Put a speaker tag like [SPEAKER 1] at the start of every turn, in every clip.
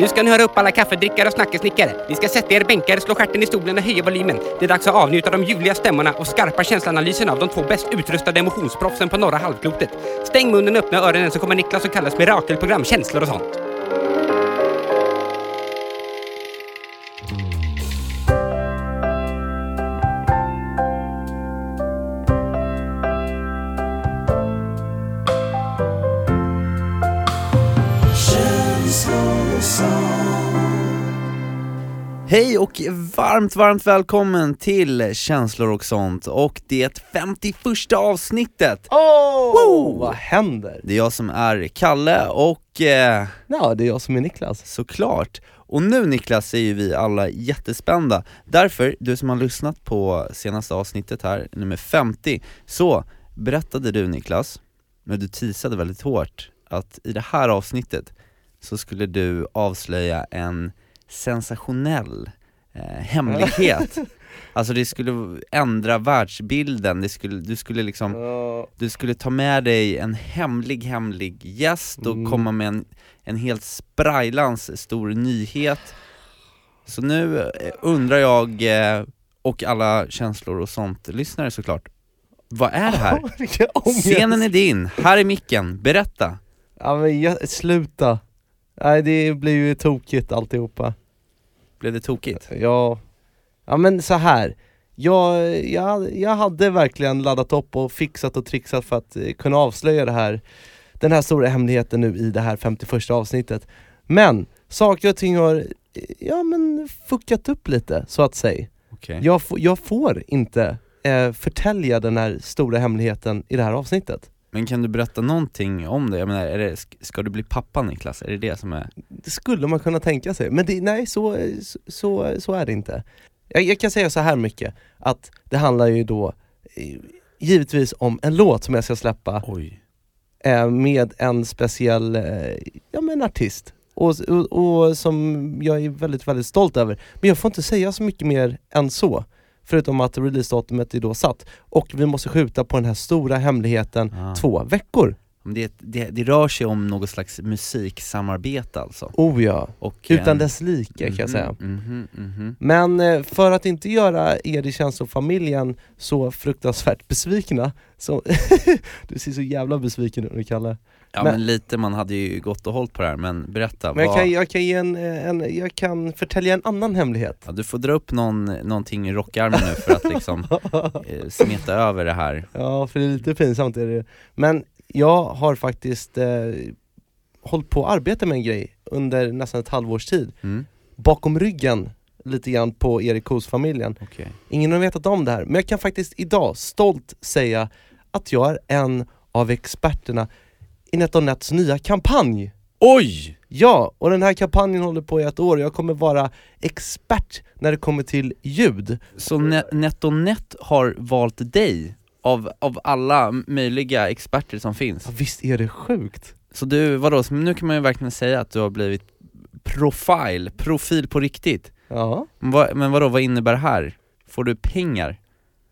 [SPEAKER 1] Nu ska ni höra upp alla kaffedrickare och snackesnickare. Ni ska sätta er bänkar, slå stjärten i stolen och höja volymen. Det är dags att avnjuta de ljuvliga stämmorna och skarpa känsloanalyserna av de två bäst utrustade emotionsproffsen på norra halvklotet. Stäng munnen och öppna öronen så kommer Niklas och Kalles mirakelprogram Känslor och sånt.
[SPEAKER 2] Hej och varmt, varmt välkommen till Känslor och sånt och det 51 avsnittet!
[SPEAKER 3] Åh, vad händer?
[SPEAKER 2] Det är jag som är Kalle och eh,
[SPEAKER 3] Ja, det är jag som är Niklas.
[SPEAKER 2] såklart, och nu Niklas är ju vi alla jättespända, därför, du som har lyssnat på senaste avsnittet här, nummer 50, så berättade du Niklas, men du teasade väldigt hårt, att i det här avsnittet så skulle du avslöja en sensationell eh, hemlighet Alltså det skulle ändra världsbilden, det skulle, du skulle liksom, du skulle ta med dig en hemlig, hemlig gäst och
[SPEAKER 3] Mm.
[SPEAKER 2] komma med en, en helt sprajlans stor nyhet Så nu eh, undrar jag, eh, och alla känslor och sånt, lyssnare såklart, vad är det här? Scenen är din, här är micken, berätta!
[SPEAKER 3] Ja men jag, sluta. Nej det blir ju tokigt alltihopa.
[SPEAKER 2] Blev det tokigt?
[SPEAKER 3] Ja, ja men så här. Jag, jag, jag hade verkligen laddat upp och fixat och trixat för att eh, kunna avslöja det här Den här stora hemligheten nu i det här 51 avsnittet Men saker och ting har, eh, ja men fuckat upp lite så att säga
[SPEAKER 2] Okej
[SPEAKER 3] jag, får- jag får inte eh, förtälja den här stora hemligheten i det här avsnittet
[SPEAKER 2] Men kan du berätta någonting om det? Jag menar, är det, sk- ska du bli pappa Niklas? Är det det som är...
[SPEAKER 3] Det skulle man kunna tänka sig, men det, nej så, så, så är det inte. Jag, jag kan säga så här mycket, att det handlar ju då givetvis om en låt som jag ska släppa eh, med en speciell eh, ja, men artist. Och, och, och som jag är väldigt, väldigt stolt över. Men jag får inte säga så mycket mer än så. Förutom att releasedatumet är då satt. Och vi måste skjuta på den här stora hemligheten
[SPEAKER 2] Ah.
[SPEAKER 3] två veckor.
[SPEAKER 2] Det, det, det rör sig om något slags musiksamarbete alltså?
[SPEAKER 3] Oh ja,
[SPEAKER 2] Och
[SPEAKER 3] utan
[SPEAKER 2] en-
[SPEAKER 3] dess like kan jag
[SPEAKER 2] Mhm,
[SPEAKER 3] säga.
[SPEAKER 2] mhm, mhm.
[SPEAKER 3] Men eh, för att inte göra er i känslofamiljen så fruktansvärt besvikna, så du ser så jävla besviken ut nu Kalle.
[SPEAKER 2] Ja
[SPEAKER 3] Men-
[SPEAKER 2] men, lite, man hade ju gått och hållit på det här, men berätta,
[SPEAKER 3] Men jag
[SPEAKER 2] vad...
[SPEAKER 3] kan, jag kan, ge en, eh, en, jag kan förtälja en annan hemlighet.
[SPEAKER 2] ja, du får dra upp någon, någonting i rockärmen nu för att liksom eh, smeta över det här
[SPEAKER 3] Ja, för det är lite pinsamt är det Men jag har faktiskt eh, hållit på att arbeta med en grej under nästan ett halvårs tid.
[SPEAKER 2] mm?
[SPEAKER 3] Bakom ryggen lite grann på Erik Kos-familjen.
[SPEAKER 2] Okej
[SPEAKER 3] Ingen har vetat om det här, men jag kan faktiskt idag stolt säga att jag är en av experterna i NetOnNets nya kampanj.
[SPEAKER 2] Oj!
[SPEAKER 3] Ja, och den här kampanjen håller på i ett år och jag kommer vara expert när det kommer till ljud.
[SPEAKER 2] Så Ne- NetOnNet har valt dig av, av alla möjliga experter som finns?
[SPEAKER 3] Ja, visst är det sjukt?
[SPEAKER 2] Så du, vadå, så nu kan man ju verkligen säga att du har blivit profil, profil på riktigt
[SPEAKER 3] Ja,
[SPEAKER 2] Men, vad, men vadå, vad innebär det här? Får du pengar?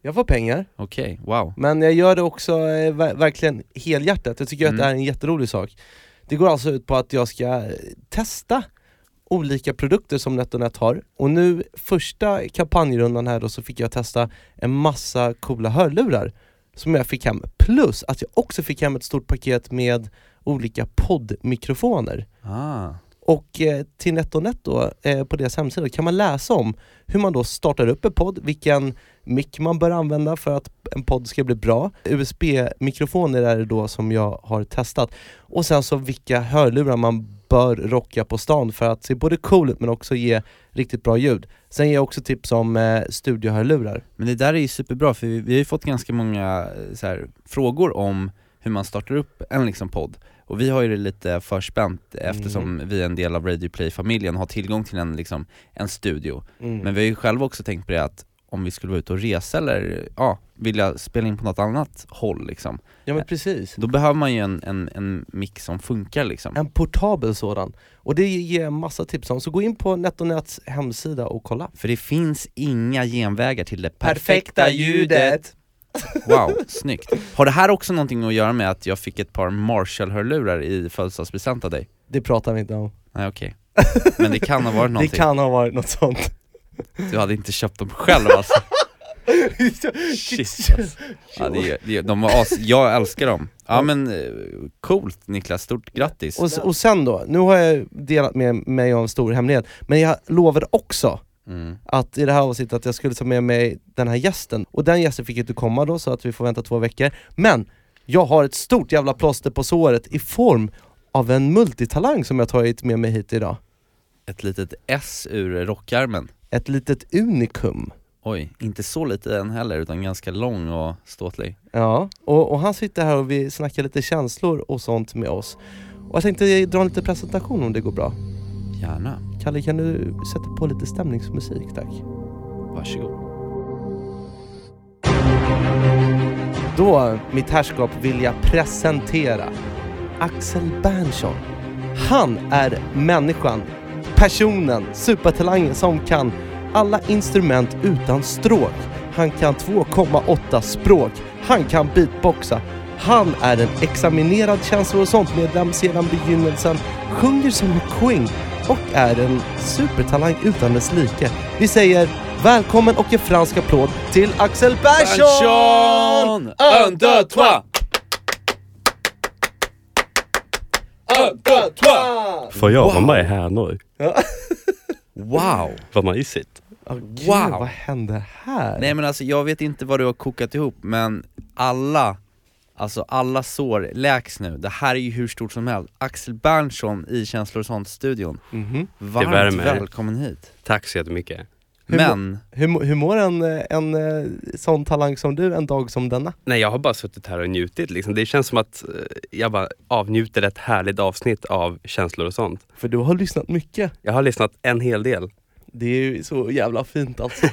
[SPEAKER 3] Jag får pengar,
[SPEAKER 2] Okej, wow
[SPEAKER 3] men jag gör det också eh, ver- verkligen helhjärtat. Jag tycker att
[SPEAKER 2] Mm.
[SPEAKER 3] det här är en jätterolig sak. Det går alltså ut på att jag ska eh, testa olika produkter som NetOnNet har och nu första kampanjrundan här då så fick jag testa en massa coola hörlurar som jag fick hem, plus att jag också fick hem ett stort paket med olika poddmikrofoner.
[SPEAKER 2] ah.
[SPEAKER 3] Och eh, till NetOnNet då, eh, på deras hemsida, kan man läsa om hur man då startar upp en podd, vilken mick man bör använda för att en podd ska bli bra. USB-mikrofoner är det då som jag har testat. Och sen så vilka hörlurar man bör rocka på stan för att se både cool ut men också ge riktigt bra ljud. Sen ger jag också tips om eh, studiohörlurar.
[SPEAKER 2] Men det där är ju superbra för vi, vi har ju fått ganska många eh, här, frågor om hur man startar upp en liksom podd. Och vi har ju det lite förspänt eftersom vi är en del av Radio Play-familjen har tillgång till en, liksom, en studio.
[SPEAKER 3] Mm.
[SPEAKER 2] Men vi har ju själva också tänkt på det att om vi skulle vara ute och resa eller ja, vilja spela in på något annat håll liksom,
[SPEAKER 3] Ja men precis.
[SPEAKER 2] då behöver man ju en, en, en mix som funkar liksom.
[SPEAKER 3] En portabel sådan. Och det ger jag massa tips om, så gå in på NetOnNets hemsida och kolla.
[SPEAKER 2] För det finns inga genvägar till det
[SPEAKER 3] Perfekta ljudet.
[SPEAKER 2] Wow, snyggt. Har det här också någonting att göra med att jag fick ett par Marshall-hörlurar i födelsedagspresent av dig?
[SPEAKER 3] Det pratar vi inte om.
[SPEAKER 2] Nej okej. Men det kan ha varit
[SPEAKER 3] Det
[SPEAKER 2] någonting.
[SPEAKER 3] kan ha varit något sånt.
[SPEAKER 2] Du hade inte köpt dem själv alltså? Shit alltså. ja, det, är- det, är- de var as, Jag älskar dem. Ja men eh, coolt Niklas, stort grattis.
[SPEAKER 3] Och, och sen då, nu har jag delat med mig av en stor hemlighet, men jag lovade också
[SPEAKER 2] Mm.
[SPEAKER 3] att i det här avsnittet att jag skulle ta med mig den här gästen, och den gästen fick inte komma då så att vi får vänta två veckor, men jag har ett stort jävla plåster på såret i form av en multitalang som jag tagit med mig hit idag.
[SPEAKER 2] Ett litet S ur rockärmen.
[SPEAKER 3] Ett litet unikum.
[SPEAKER 2] Oj, inte så lite än heller utan ganska lång och ståtlig.
[SPEAKER 3] Ja, och, och han sitter här och vi snackar lite känslor och sånt med oss. Och jag tänkte dra en liten presentation om det går bra.
[SPEAKER 2] Gärna,
[SPEAKER 3] Kalle, kan du sätta på lite stämningsmusik tack?
[SPEAKER 2] varsågod.
[SPEAKER 3] Då, mitt herrskap, vill jag presentera Axel Berntsson. Han är människan, personen, supertalangen som kan alla instrument utan stråk. Han kan 2,8 språk. Han kan beatboxa. Han är en examinerad känslor och sånt medlem sedan begynnelsen, sjunger som en queen och är en supertalang utan dess like. Vi säger välkommen och en fransk applåd till Axel Berntsson!
[SPEAKER 2] Un, deux, trois!
[SPEAKER 4] Får jag vara med här nu?
[SPEAKER 2] Wow!
[SPEAKER 4] Vad mysigt.
[SPEAKER 3] Oh, gud,
[SPEAKER 2] Wow.
[SPEAKER 3] vad hände här?
[SPEAKER 2] Nej men alltså jag vet inte vad du har kokat ihop men alla, alltså alla sår läks nu. Det här är ju hur stort som helst. Axel Berntsson i Känslor och sånt-studion.
[SPEAKER 3] Mhm.
[SPEAKER 2] Varmt
[SPEAKER 4] värmer.
[SPEAKER 2] välkommen hit.
[SPEAKER 4] Tack så jättemycket.
[SPEAKER 3] Hur
[SPEAKER 2] Men,
[SPEAKER 3] Hur, hur mår en, en eh, sån talang som du en dag som denna?
[SPEAKER 4] Nej, jag har bara suttit här och njutit. Liksom. Det känns som att eh, jag bara avnjuter ett härligt avsnitt av känslor och sånt.
[SPEAKER 3] För du har lyssnat mycket.
[SPEAKER 4] Jag har lyssnat en hel del.
[SPEAKER 3] Det är ju så jävla fint alltså.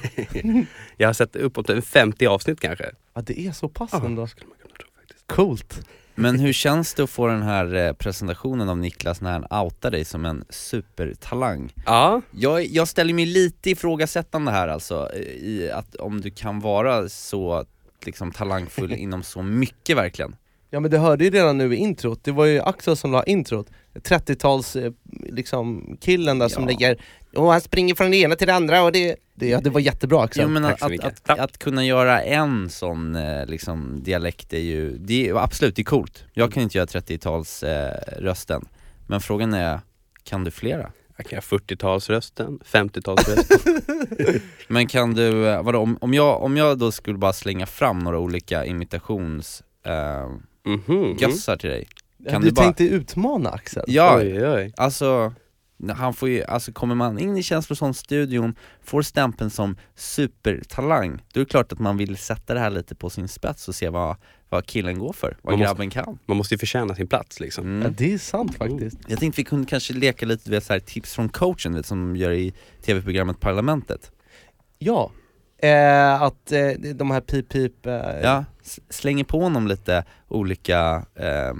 [SPEAKER 4] Jag har sett uppåt en 50 avsnitt kanske.
[SPEAKER 3] ja, det är så pass
[SPEAKER 4] Ja,
[SPEAKER 3] ändå.
[SPEAKER 4] skulle man kunna tro faktiskt.
[SPEAKER 3] Coolt.
[SPEAKER 2] Men hur känns det att få den här eh, presentationen av Niklas när han outar dig som en supertalang?
[SPEAKER 4] Ja,
[SPEAKER 2] Jag, jag ställer mig lite ifrågasättande här alltså, eh, i att om du kan vara så liksom talangfull inom så mycket verkligen.
[SPEAKER 3] Ja men du hörde ju redan nu i introt, det var ju Axel som la introt 30-tals eh, liksom killen där som
[SPEAKER 2] Ja.
[SPEAKER 3] ligger och han springer från det ena till det andra och det, det, ja, det var jättebra Axel.
[SPEAKER 2] Jo men att, att, att, att kunna göra en sån eh, liksom, dialekt är ju, det är, absolut det är coolt. Jag kan inte göra 30-tals eh, rösten, men frågan är, kan du flera?
[SPEAKER 4] jag kan göra 40-talsrösten, 50-talsrösten.
[SPEAKER 2] Men kan du, eh, vadå, om, om, jag, om jag då skulle bara slänga fram några olika imitations eh,
[SPEAKER 4] Mhm.
[SPEAKER 2] gössar till dig kan
[SPEAKER 3] du
[SPEAKER 2] du bara-
[SPEAKER 3] tänkte utmana Axel?
[SPEAKER 2] Ja,
[SPEAKER 4] Oj, oj.
[SPEAKER 2] alltså han får ju, alltså kommer man in i Känslosång-studion, får stämpeln som supertalang, då är det klart att man vill sätta det här lite på sin spets och se vad, vad killen går för, vad
[SPEAKER 4] Man måste-
[SPEAKER 2] grabben kan.
[SPEAKER 4] Man måste ju förtjäna sin plats liksom.
[SPEAKER 2] Mm.
[SPEAKER 3] Ja, det är sant faktiskt.
[SPEAKER 2] Jag tänkte vi kunde kanske leka lite, du vet, så här, tips från coachen, vet, som de gör i tv-programmet Parlamentet.
[SPEAKER 3] Ja, eh, att eh, de här pip-pip... Eh,
[SPEAKER 2] Ja, slänger på honom lite olika eh,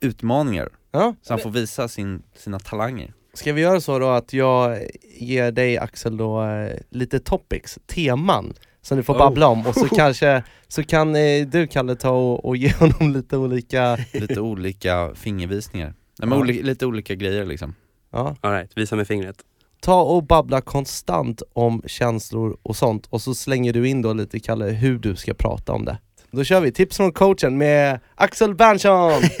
[SPEAKER 2] utmaningar,
[SPEAKER 3] ja.
[SPEAKER 2] så han får visa sin, sina talanger.
[SPEAKER 3] Ska vi göra så då att jag ger dig Axel då eh, lite topics, teman, som du får
[SPEAKER 4] Oh.
[SPEAKER 3] babbla om och så kanske, så kan eh, du Kalle ta och, och ge honom lite olika,
[SPEAKER 2] Lite olika fingervisningar. Nej, men
[SPEAKER 3] Ja.
[SPEAKER 2] oli- lite olika grejer liksom.
[SPEAKER 3] ja,
[SPEAKER 4] All right, visa med fingret.
[SPEAKER 3] Ta och babbla konstant om känslor och sånt och så slänger du in då lite Kalle hur du ska prata om det. Då kör vi, tips från coachen med Axel Berntsson!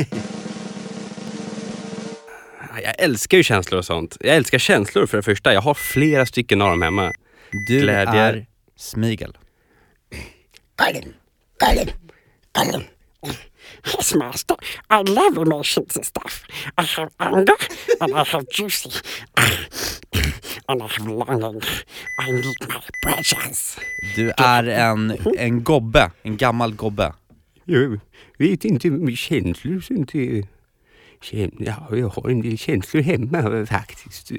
[SPEAKER 4] Jag älskar ju känslor och sånt. Jag älskar känslor för det första. Jag har flera stycken av dem hemma.
[SPEAKER 2] Du
[SPEAKER 4] Glädje.
[SPEAKER 2] är Smigel.
[SPEAKER 5] Yes, master. I love emotions and stuff. I have anger and I have juicy. And I have longing. I need my pleasures.
[SPEAKER 2] Du är en, en gobbe, en gammal gobbe.
[SPEAKER 1] Jag vet inte, känslor inte... Ja, jag har en del känslor hemma faktiskt.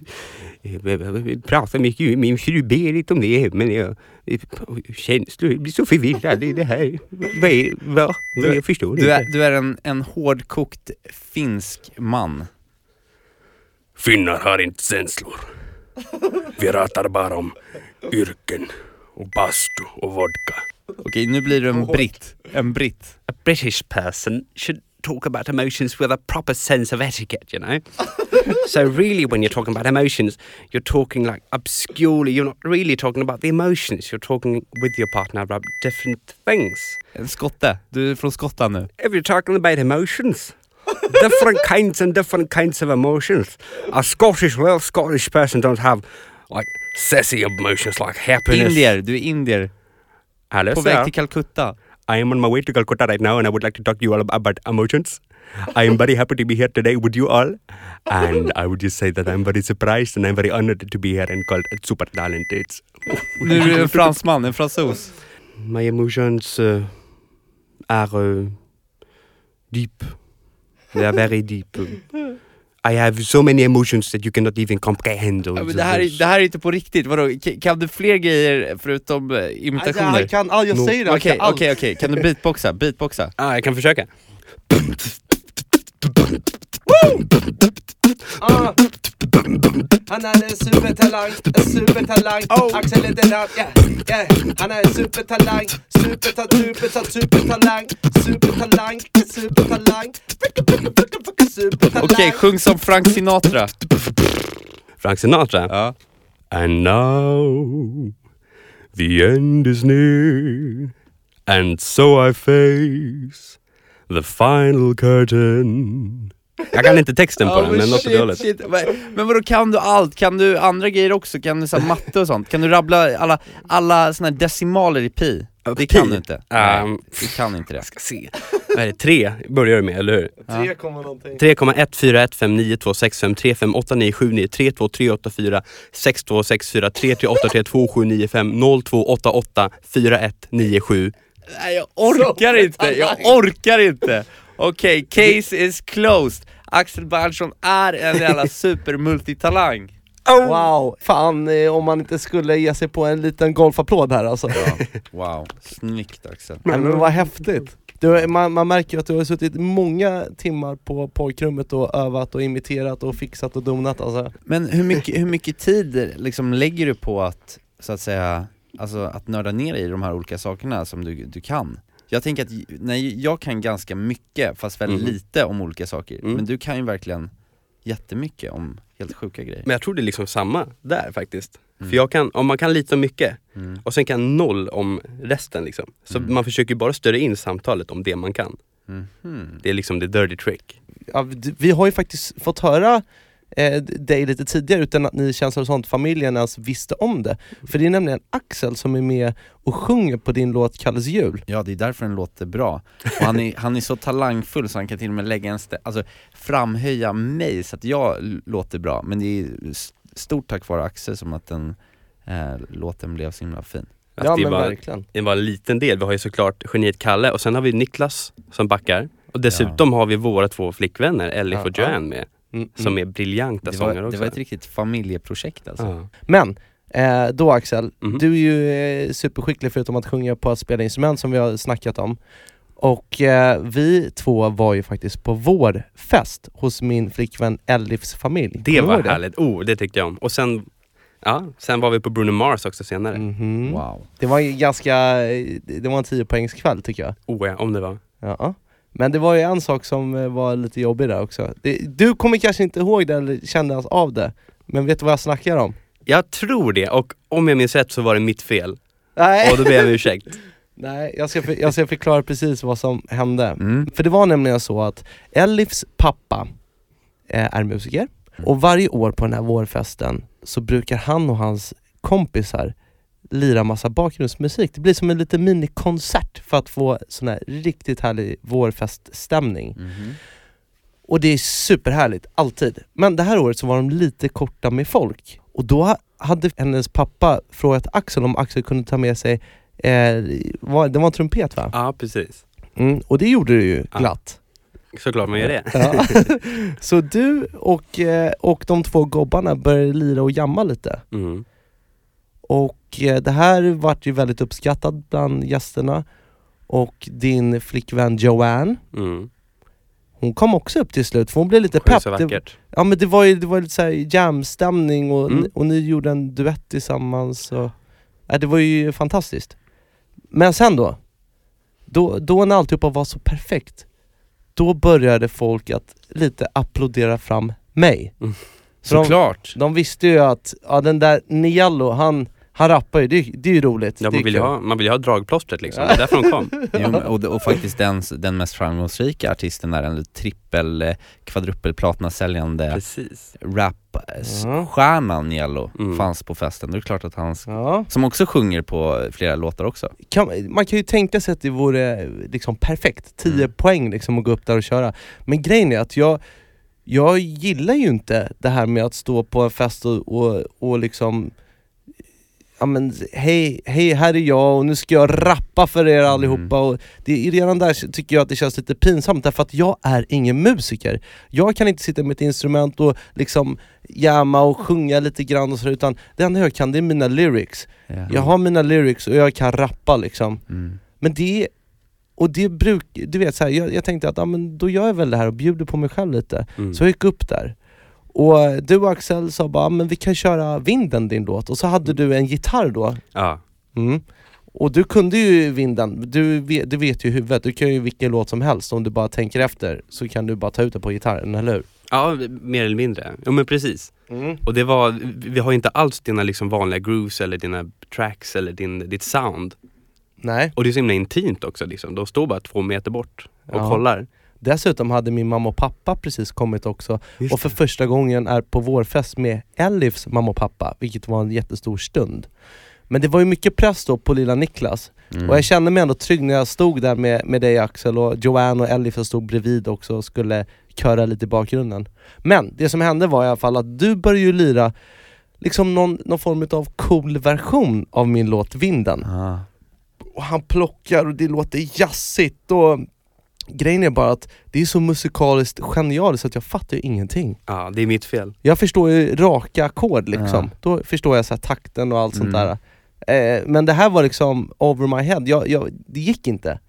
[SPEAKER 1] Jag pratar mycket med min fru Berit om det, men jag... Känslor, jag blir så förvirrad i det här. Vad är... Vad?
[SPEAKER 2] Du-
[SPEAKER 1] Jag förstår
[SPEAKER 2] Du
[SPEAKER 1] inte.
[SPEAKER 2] är, du är en, en hårdkokt finsk man.
[SPEAKER 1] Finnar har inte känslor. Vi pratar bara om yrken och bastu och vodka.
[SPEAKER 2] Okej, nu blir du en britt. En britt.
[SPEAKER 1] A British person should talk about emotions with a proper sense of etiquette, you know? so really when you're talking about emotions, you're talking like obscurely, you're not really talking about the emotions, you're talking with your partner about different things.
[SPEAKER 2] Skotte. Du er är från Skottland nu.
[SPEAKER 1] If you're talking about emotions, different kinds and different kinds of emotions. A Scottish, well, Scottish person don't have like sassy emotions like happiness.
[SPEAKER 2] Indier, du är indier. På väg till Calcutta.
[SPEAKER 1] I am on my way to Calcutta right now, and I would like to talk to you all about emotions. I am very happy to be here today with you all, and I would just say that I'm very surprised and I'm very honored to be here and called super talented.
[SPEAKER 2] Är du en fransman, en fransos.
[SPEAKER 1] My emotions uh, are uh, deep. They are very deep. I have so many emotions that you cannot even comprehend.
[SPEAKER 2] Ja, men det, här, är- det här är inte på riktigt, vadå? K- Kan du fler grejer förutom eh, imitationer?
[SPEAKER 3] Han kan, ja, jag säger det,
[SPEAKER 2] Okej, okej, okej, kan du beatboxa? Beatboxa?
[SPEAKER 1] Ah, jag kan försöka.
[SPEAKER 3] Ah. Han är en supertalang, en supertalang oh. Axel är den här, yeah, yeah. Han är en supertalang, superta, superta, supertalang Supertalang, supertalang Supertalang
[SPEAKER 2] Okej, okay, sjung som Frank Sinatra.
[SPEAKER 1] Frank Sinatra?
[SPEAKER 2] Ja.
[SPEAKER 1] And now the end is near, and so I face the final curtain. Jag kan inte texten på den, men något
[SPEAKER 2] shit,
[SPEAKER 1] hållet.
[SPEAKER 2] shit. Men, vadå, kan du allt? Kan du andra grejer också? Kan du så här, matte och sånt? Kan du rabbla alla, alla såna här decimaler i pi? Det
[SPEAKER 1] pi?
[SPEAKER 2] kan du inte. Nej,
[SPEAKER 1] Um,
[SPEAKER 2] du kan inte det.
[SPEAKER 1] Ska se. Vad är det? Tre börjar du med, eller hur?
[SPEAKER 3] 3, någonting
[SPEAKER 1] 3,14159235897932832795028884197.
[SPEAKER 2] Nej jag orkar inte, jag orkar inte! Okej, case is closed. Axel Berntsson är en jävla supermultitalang.
[SPEAKER 3] Wow, fan eh, om man inte skulle ge sig på en liten golfapplåd här alltså
[SPEAKER 2] Wow, snyggt Axel.
[SPEAKER 3] Nej, men vad häftigt! Du, man, man märker ju att du har suttit många timmar på pojkrummet och övat och imiterat och fixat och donat alltså
[SPEAKER 2] Men hur mycket, hur mycket tid liksom lägger du på att, så att säga, alltså att nörda ner i de här olika sakerna som du, du kan? Jag tänker att, nej, jag kan ganska mycket, fast väldigt
[SPEAKER 1] Mhm.
[SPEAKER 2] lite om olika saker,
[SPEAKER 1] Mm.
[SPEAKER 2] men du kan ju verkligen jättemycket om helt sjuka grejer.
[SPEAKER 1] Men jag tror det är liksom samma där faktiskt.
[SPEAKER 2] Mm.
[SPEAKER 1] För jag kan, om man kan lite om mycket
[SPEAKER 2] Mm.
[SPEAKER 1] och sen kan noll om resten liksom. Så
[SPEAKER 2] Mm.
[SPEAKER 1] man försöker ju bara störa in samtalet om det man kan.
[SPEAKER 2] Mhm.
[SPEAKER 1] Det är liksom the dirty trick.
[SPEAKER 3] ja, Vi har ju faktiskt fått höra eh, dig lite tidigare utan att ni känns som sånt familjen ens visste om det För det är nämligen Axel som är med och sjunger på din låt Kalles jul
[SPEAKER 2] Ja, det är därför den låter bra. Och han är, han är så talangfull så han kan till och med lägga en stä- alltså framhöja mig så att jag låter bra. Men det är stort tack vare Axel som att den eh, låten blev så himla fin.
[SPEAKER 1] Att
[SPEAKER 3] Ja
[SPEAKER 1] det,
[SPEAKER 3] men
[SPEAKER 1] var,
[SPEAKER 3] verkligen
[SPEAKER 1] det var en liten del. Vi har ju såklart geniet Kalle och sen har vi Niklas som backar. Och dessutom har vi våra två flickvänner, Elif och
[SPEAKER 3] Ja.
[SPEAKER 1] Joanne med.
[SPEAKER 3] Mm,
[SPEAKER 1] Som
[SPEAKER 3] mm.
[SPEAKER 1] är briljanta
[SPEAKER 2] Det var,
[SPEAKER 1] sångare
[SPEAKER 2] det
[SPEAKER 1] också.
[SPEAKER 2] var ett riktigt familjeprojekt alltså.
[SPEAKER 1] ja.
[SPEAKER 3] Men, eh, då Axel,
[SPEAKER 1] Mhm.
[SPEAKER 3] du är ju eh, superskicklig förutom att sjunga på att spela instrument som vi har snackat om Och eh, vi två var ju faktiskt på vår fest hos min flickvän Elifs familj
[SPEAKER 1] Det
[SPEAKER 3] du
[SPEAKER 1] var
[SPEAKER 3] ihåg
[SPEAKER 1] härligt. Oh, det tyckte jag om. Och sen, ja, sen var vi på Bruno Mars också senare.
[SPEAKER 3] Mhm.
[SPEAKER 2] Wow.
[SPEAKER 3] Det var ju ganska, det var en 10 poängs kväll tycker jag
[SPEAKER 1] Oh ja, om det var.
[SPEAKER 3] Ja. Men det var ju en sak som eh, var lite jobbig där också Du kommer kanske inte ihåg det eller kände av det Men vet du vad jag snackar om?
[SPEAKER 1] Jag tror det och om jag minns rätt så var det mitt fel.
[SPEAKER 3] Nej,
[SPEAKER 1] Och då ber jag om ursäkt.
[SPEAKER 3] Nej jag, ska, för, jag ska förklara precis vad som hände
[SPEAKER 2] Mm.
[SPEAKER 3] För det var nämligen så att Elifs pappa eh, är musiker och varje år på den här vårfesten så brukar han och hans kompisar lira massa bakgrundsmusik. Det blir som en liten minikonsert för att få sån här riktigt härlig vårfeststämning.
[SPEAKER 2] Mhm.
[SPEAKER 3] Och det är superhärligt, alltid. Men det här året så var de lite korta med folk. Och då ha- hade hennes pappa frågat Axel om Axel kunde ta med sig, eh, det var en trumpet va?
[SPEAKER 1] Ja, precis.
[SPEAKER 3] Mm, och det gjorde du ju
[SPEAKER 4] Ja.
[SPEAKER 3] glatt.
[SPEAKER 4] Såklart man gör det.
[SPEAKER 3] Ja. Så du och, eh, och de två gobbarna började lira och jamma lite.
[SPEAKER 4] Mm.
[SPEAKER 3] Och eh, det här vart ju väldigt uppskattat bland gästerna. Och din flickvän Joanne,
[SPEAKER 4] Mm.
[SPEAKER 3] hon kom också upp till slut för hon blev lite pepp.
[SPEAKER 4] så
[SPEAKER 3] Det, ja men det var ju det var lite såhär jam-stämning och,
[SPEAKER 4] Mm.
[SPEAKER 3] och ni gjorde en duett tillsammans. Och, ja, det var ju fantastiskt. Men sen då, då, då när alltihopa var så perfekt, då började folk att lite applådera fram mig.
[SPEAKER 4] Mm.
[SPEAKER 3] Så de-
[SPEAKER 2] Såklart!
[SPEAKER 3] De visste ju att, ja den där Niallo, han, han rappar ju, det, det är ju roligt.
[SPEAKER 4] Ja,
[SPEAKER 3] är
[SPEAKER 4] man, vill ju ha, man vill ju ha dragplåstret liksom, det är därför de kom.
[SPEAKER 2] Jo, och, och faktiskt den, den mest framgångsrika artisten där, en trippel, eh, kvadrupelplatna säljande
[SPEAKER 4] Precis.
[SPEAKER 2] rapstjärnan Niello
[SPEAKER 4] Mm.
[SPEAKER 2] fanns på festen. Det är klart att han,
[SPEAKER 3] Ja.
[SPEAKER 2] som också sjunger på flera låtar också.
[SPEAKER 3] Kan, man kan ju tänka sig att det vore liksom perfekt, 10
[SPEAKER 2] Mm.
[SPEAKER 3] poäng liksom att gå upp där och köra. Men grejen är att jag, jag gillar ju inte det här med att stå på en fest och, och, och liksom Ja men hej, hej här är jag och nu ska jag rappa för er allihopa och det, redan där tycker jag att det känns lite pinsamt därför att jag är ingen musiker. Jag kan inte sitta med ett instrument och liksom jamma och sjunga lite grann och sådär utan det enda jag kan det är mina lyrics.
[SPEAKER 2] Ja.
[SPEAKER 3] Jag har mina lyrics och jag kan rappa liksom.
[SPEAKER 2] Mm.
[SPEAKER 3] Men det, och det bruk, du vet så här, jag, jag tänkte att ja, men då gör jag väl det här och bjuder på mig själv lite.
[SPEAKER 4] Mm.
[SPEAKER 3] Så jag gick upp där. Och du och Axel sa bara, men vi kan köra Vinden din låt. Och så hade du en gitarr då.
[SPEAKER 4] Ja.
[SPEAKER 3] Mm. Och du kunde ju Vinden, du vet, du vet ju i huvudet, du kan ju vilken låt som helst om du bara tänker efter så kan du bara ta ut det på gitarren, eller hur?
[SPEAKER 4] ja, mer eller mindre. Jo men precis. Och det var, vi har inte alls dina liksom vanliga grooves eller dina tracks eller din, ditt sound.
[SPEAKER 3] Nej.
[SPEAKER 4] Och det är så himla intimt också liksom. De står bara två meter bort och
[SPEAKER 3] Ja.
[SPEAKER 4] kollar.
[SPEAKER 3] Dessutom hade min mamma och pappa precis kommit också och för första gången är på vårfest med Elifs mamma och pappa, vilket var en jättestor stund. Men det var ju mycket press då på lilla Niklas,
[SPEAKER 2] Mm.
[SPEAKER 3] och jag kände mig ändå trygg när jag stod där med, med dig Axel och Joanne och Elif som stod bredvid också och skulle köra lite i bakgrunden. Men det som hände var i alla fall att du började ju lira liksom någon, någon form av cool version av min låt Vinden
[SPEAKER 2] Ah.
[SPEAKER 3] och han plockar och det låter jazzigt och grejen är bara att det är så musikaliskt genialiskt att jag fattar ju ingenting.
[SPEAKER 4] Ja, det är mitt fel.
[SPEAKER 3] Jag förstår ju raka ackord liksom,
[SPEAKER 2] Ja.
[SPEAKER 3] då förstår jag så här takten och allt sånt
[SPEAKER 2] Mm.
[SPEAKER 3] där. Eh, men det här var liksom over my head, jag, jag, det gick inte.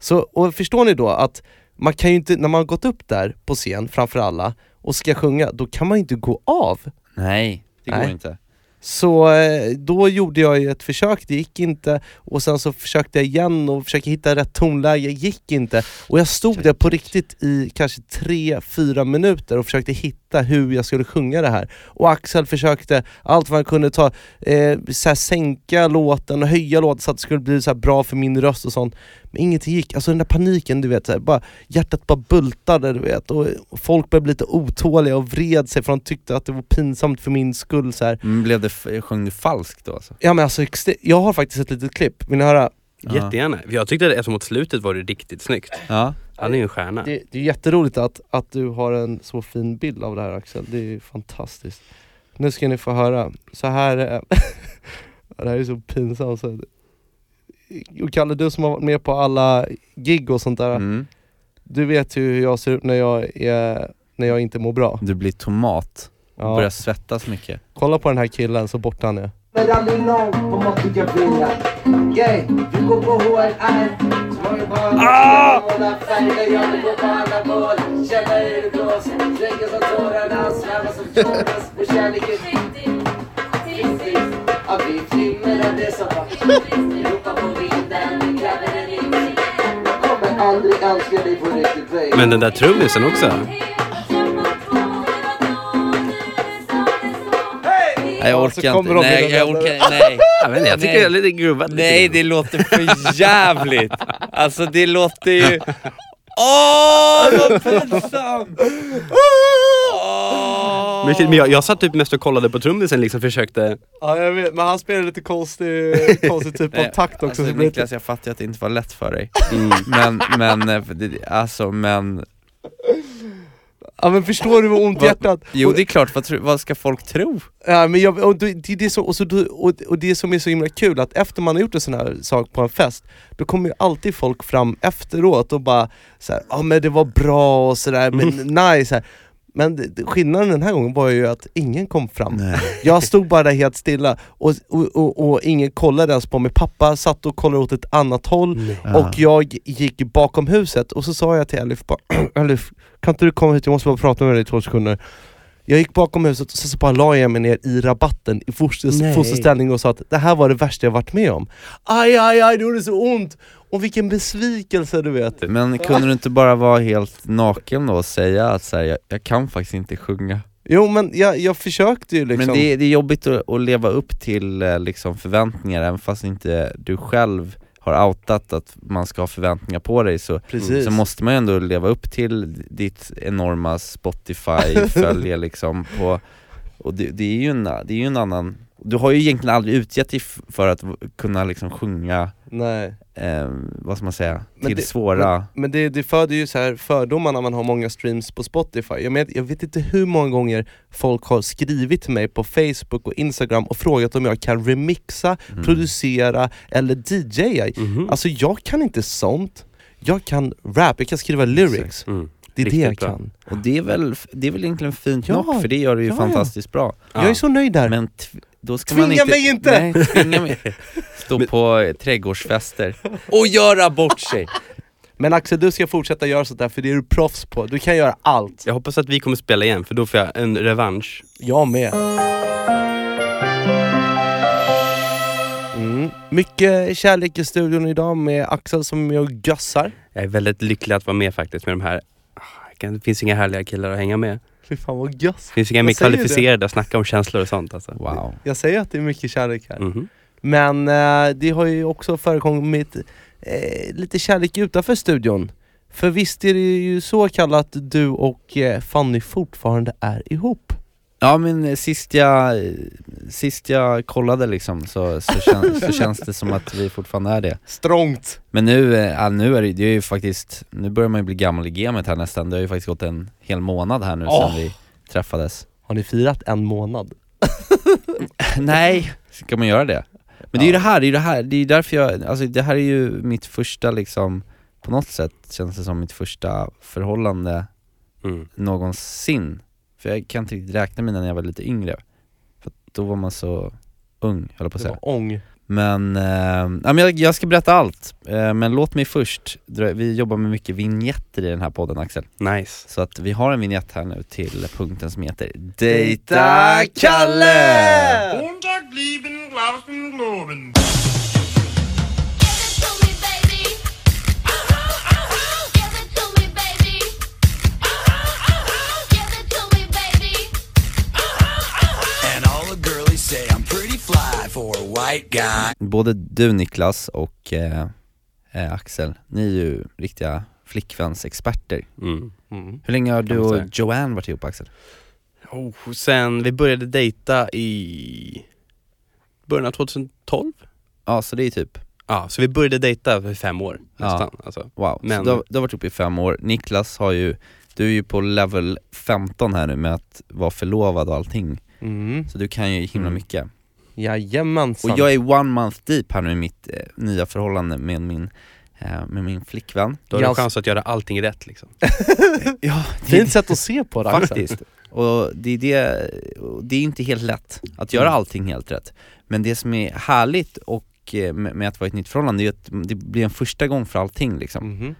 [SPEAKER 3] Så, och förstår ni då att man kan ju inte, när man har gått upp där på scen framför alla och ska sjunga, då kan man ju inte gå av.
[SPEAKER 2] Nej, det går
[SPEAKER 3] Nej.
[SPEAKER 2] inte.
[SPEAKER 3] Så eh, då gjorde jag ju ett försök, det gick inte och sen så försökte jag igen och försökte hitta rätt tonläge, gick inte. Och jag stod där på riktigt i kanske 3-4 minuter och försökte hitta hur jag skulle sjunga det här. Och Axel försökte allt vad han kunde ta, eh, så här, sänka låten och höja låten så att det skulle bli så här bra för min röst och sånt. Men ingenting gick, alltså den där paniken du vet, så här, bara, hjärtat bara bultade du vet och och folk började bli lite otåliga och vred sig för de tyckte att det var pinsamt för min skull så.
[SPEAKER 2] Men blev det, sjöng du falskt då alltså?
[SPEAKER 3] Ja men alltså, jag har faktiskt ett litet klipp, vill ni höra?
[SPEAKER 4] Jättegärna. Jag tyckte att mot slutet var det riktigt snyggt.
[SPEAKER 2] Ja.
[SPEAKER 4] Han är ju en stjärna.
[SPEAKER 3] Det, det är jätteroligt att, att du har en så fin bild av det här Axel, det är ju fantastiskt. Nu ska ni få höra, så här eh, Det här är så pinsamt. Så. Och Kalle, du som har varit med på alla gig och sånt där,
[SPEAKER 2] Mm.
[SPEAKER 3] du vet ju hur jag ser ut när jag, är, när jag inte mår bra.
[SPEAKER 2] Du blir tomat,
[SPEAKER 3] Ja.
[SPEAKER 2] börjar svettas mycket.
[SPEAKER 3] Kolla på den här killen så borta han är.
[SPEAKER 6] Men aldrig någon på måttiga fingrar Yeah, dig på riktigt babe
[SPEAKER 4] Men den där trummisen också.
[SPEAKER 2] Jag orkar inte, nej jag orkar nej.
[SPEAKER 4] Jag vet inte, jag tycker
[SPEAKER 2] Nej.
[SPEAKER 4] det är lite lite
[SPEAKER 2] Nej det låter för jävligt. Alltså det låter ju... Åh vad pinsamt! Åh.
[SPEAKER 4] Men, shit, men jag, jag satt typ mest och kollade på trummisen liksom försökte...
[SPEAKER 3] Ja jag vet, men han spelar lite konstig, konstig typ av
[SPEAKER 2] Nej,
[SPEAKER 3] takt också.
[SPEAKER 2] Alltså,
[SPEAKER 3] så
[SPEAKER 2] Niklas jag fattar ju att det inte var lätt för dig.
[SPEAKER 4] Mm.
[SPEAKER 2] Men, men, eh, alltså men...
[SPEAKER 3] Ja men förstår du vad ont i hjärtat?
[SPEAKER 2] Jo det är klart, vad, vad ska folk tro?
[SPEAKER 3] Ja, men jag, och det, det, är som, och, så, och, och det som är så himla kul, att efter man har gjort en sån här sak på en fest, då kommer ju alltid folk fram efteråt och bara så här, ja men det var bra och sådär, men nice så här. Men skillnaden den här gången var ju att ingen kom fram. Jag stod bara där helt stilla och, och, och, och ingen kollade ens på mig. Pappa satt och kollade åt ett annat håll och jag gick bakom huset och så sa jag till Elif, bara, Elif kan inte du komma hit, jag måste bara prata med dig i två sekunder. Jag gick bakom huset och sen så bara la jag mig ner i rabatten i foster,
[SPEAKER 4] Nej.
[SPEAKER 3] fosterställning och sa att det här var det värsta jag varit med om. Aj aj aj, det gjorde så ont! Och vilken besvikelse du vet.
[SPEAKER 2] Men kunde du inte bara vara helt naken då och säga att så här, jag, jag kan faktiskt inte sjunga?
[SPEAKER 3] Jo men jag, jag försökte ju liksom.
[SPEAKER 2] Men det, är- det är jobbigt att, att leva upp till eh, liksom, förväntningar, även fast inte du själv har outat att man ska ha förväntningar på dig så,
[SPEAKER 3] Precis.
[SPEAKER 2] så måste man ju ändå leva upp till ditt enorma Spotify-följe liksom på, och det, det, är ju en, det är ju en annan, du har ju egentligen aldrig utgett dig f- för att v- kunna liksom sjunga,
[SPEAKER 3] Nej.
[SPEAKER 2] eh, vad ska man säga,
[SPEAKER 3] Men
[SPEAKER 2] till
[SPEAKER 3] det-
[SPEAKER 2] svåra
[SPEAKER 3] Men, men det, det föder ju så här fördomar när man har många streams på Spotify. Jag, men, jag vet inte hur många gånger folk har skrivit till mig på Facebook och Instagram och frågat om jag kan remixa,
[SPEAKER 2] Mm.
[SPEAKER 3] producera eller DJa.
[SPEAKER 4] Mhm.
[SPEAKER 3] Alltså jag kan inte sånt. Jag kan rap, jag kan skriva lyrics.
[SPEAKER 4] Mm.
[SPEAKER 3] Det är det jag
[SPEAKER 4] Riktigt bra.
[SPEAKER 3] kan.
[SPEAKER 2] Och det är väl, det är väl egentligen fint
[SPEAKER 3] Ja,
[SPEAKER 2] nog, för det gör du ju
[SPEAKER 3] ja, ja.
[SPEAKER 2] fantastiskt bra
[SPEAKER 3] Jag är så nöjd där.
[SPEAKER 2] Men då ska
[SPEAKER 3] Tvinga
[SPEAKER 2] man inte,
[SPEAKER 3] mig inte!
[SPEAKER 2] Nej, tvinga mig Stå på eh, trädgårdsfester och göra bort sig
[SPEAKER 3] Men Axel, du ska fortsätta göra sånt där för det är du proffs på. Du kan göra allt.
[SPEAKER 4] Jag hoppas att vi kommer spela igen för då får jag en revansch.
[SPEAKER 3] Jag med. Mm. Mycket kärlek i studion idag med Axel som är med och gössar.
[SPEAKER 4] Jag är väldigt lycklig att vara med faktiskt med de här Ah, Det finns inga härliga killar att hänga med.
[SPEAKER 3] Fy fan vad.
[SPEAKER 4] Det finns inga mer kvalificerade att snacka om känslor och sånt alltså.
[SPEAKER 2] Wow
[SPEAKER 3] Jag säger att det är mycket kärlek här.
[SPEAKER 4] Mhm.
[SPEAKER 3] Men eh, det har ju också förekommit eh, lite kärlek utanför studion. För visst är det ju så kallat att du och eh, Fanny fortfarande är ihop?
[SPEAKER 2] Ja men sist jag, sist jag kollade liksom så, så, kän, så känns det som att vi fortfarande är det
[SPEAKER 3] Strångt!
[SPEAKER 2] Men nu, eh, ja, nu är det, det är ju faktiskt, nu börjar man ju bli gammal i gamet här nästan Det har ju faktiskt gått en hel månad här nu
[SPEAKER 3] Åh.
[SPEAKER 2] sedan vi träffades
[SPEAKER 3] Har ni firat en månad?
[SPEAKER 2] Nej, ska man göra det? Men det är ju det här, det är ju det här, det är därför jag, alltså det här är ju mitt första liksom På något sätt känns det som mitt första förhållande
[SPEAKER 4] Mm.
[SPEAKER 2] någonsin För jag kan inte riktigt räkna med när jag var lite yngre För då var man så ung, höll jag på att
[SPEAKER 3] Det
[SPEAKER 2] säga
[SPEAKER 3] var ång.
[SPEAKER 2] Men, eh, ja, men jag, jag ska berätta allt, eh, men låt mig först, vi jobbar med mycket vignetter i den här podden Axel
[SPEAKER 4] Nice.
[SPEAKER 2] Så att vi har en vignett här nu till punkten som heter Dejta Kalle! Både du Niklas och eh, eh, Axel, ni är ju riktiga flickvänsexperter
[SPEAKER 4] Mm.
[SPEAKER 2] Hur länge har du och. Joanne varit ihop Axel?
[SPEAKER 4] Oh, sen vi började dejta i början av 2012?
[SPEAKER 2] Ja, så det är typ,
[SPEAKER 4] Ja, så vi började dejta för fem år
[SPEAKER 2] Ja.
[SPEAKER 4] nästan. Alltså.
[SPEAKER 2] wow,
[SPEAKER 4] Men-
[SPEAKER 2] så du, har, du har varit ihop i fem år, Niklas har ju, du är ju på level 15 här nu med att vara förlovad och allting
[SPEAKER 3] Mm.
[SPEAKER 2] Så du kan ju himla
[SPEAKER 4] Mm.
[SPEAKER 2] mycket
[SPEAKER 3] Jajamensan.
[SPEAKER 2] Och jag är one month deep här nu i mitt eh, nya förhållande med min, eh, med min flickvän
[SPEAKER 4] Då har du
[SPEAKER 3] Jag-
[SPEAKER 4] chans att göra allting rätt liksom.
[SPEAKER 2] Ja,
[SPEAKER 3] Fint sätt att se på det.
[SPEAKER 2] Faktiskt. Och det är, det, det är inte helt lätt att göra
[SPEAKER 3] Mm.
[SPEAKER 2] allting helt rätt. Men det som är härligt och eh, med, med att vara i ett nytt förhållande är att det blir en första gång för allting liksom.
[SPEAKER 3] Mhm.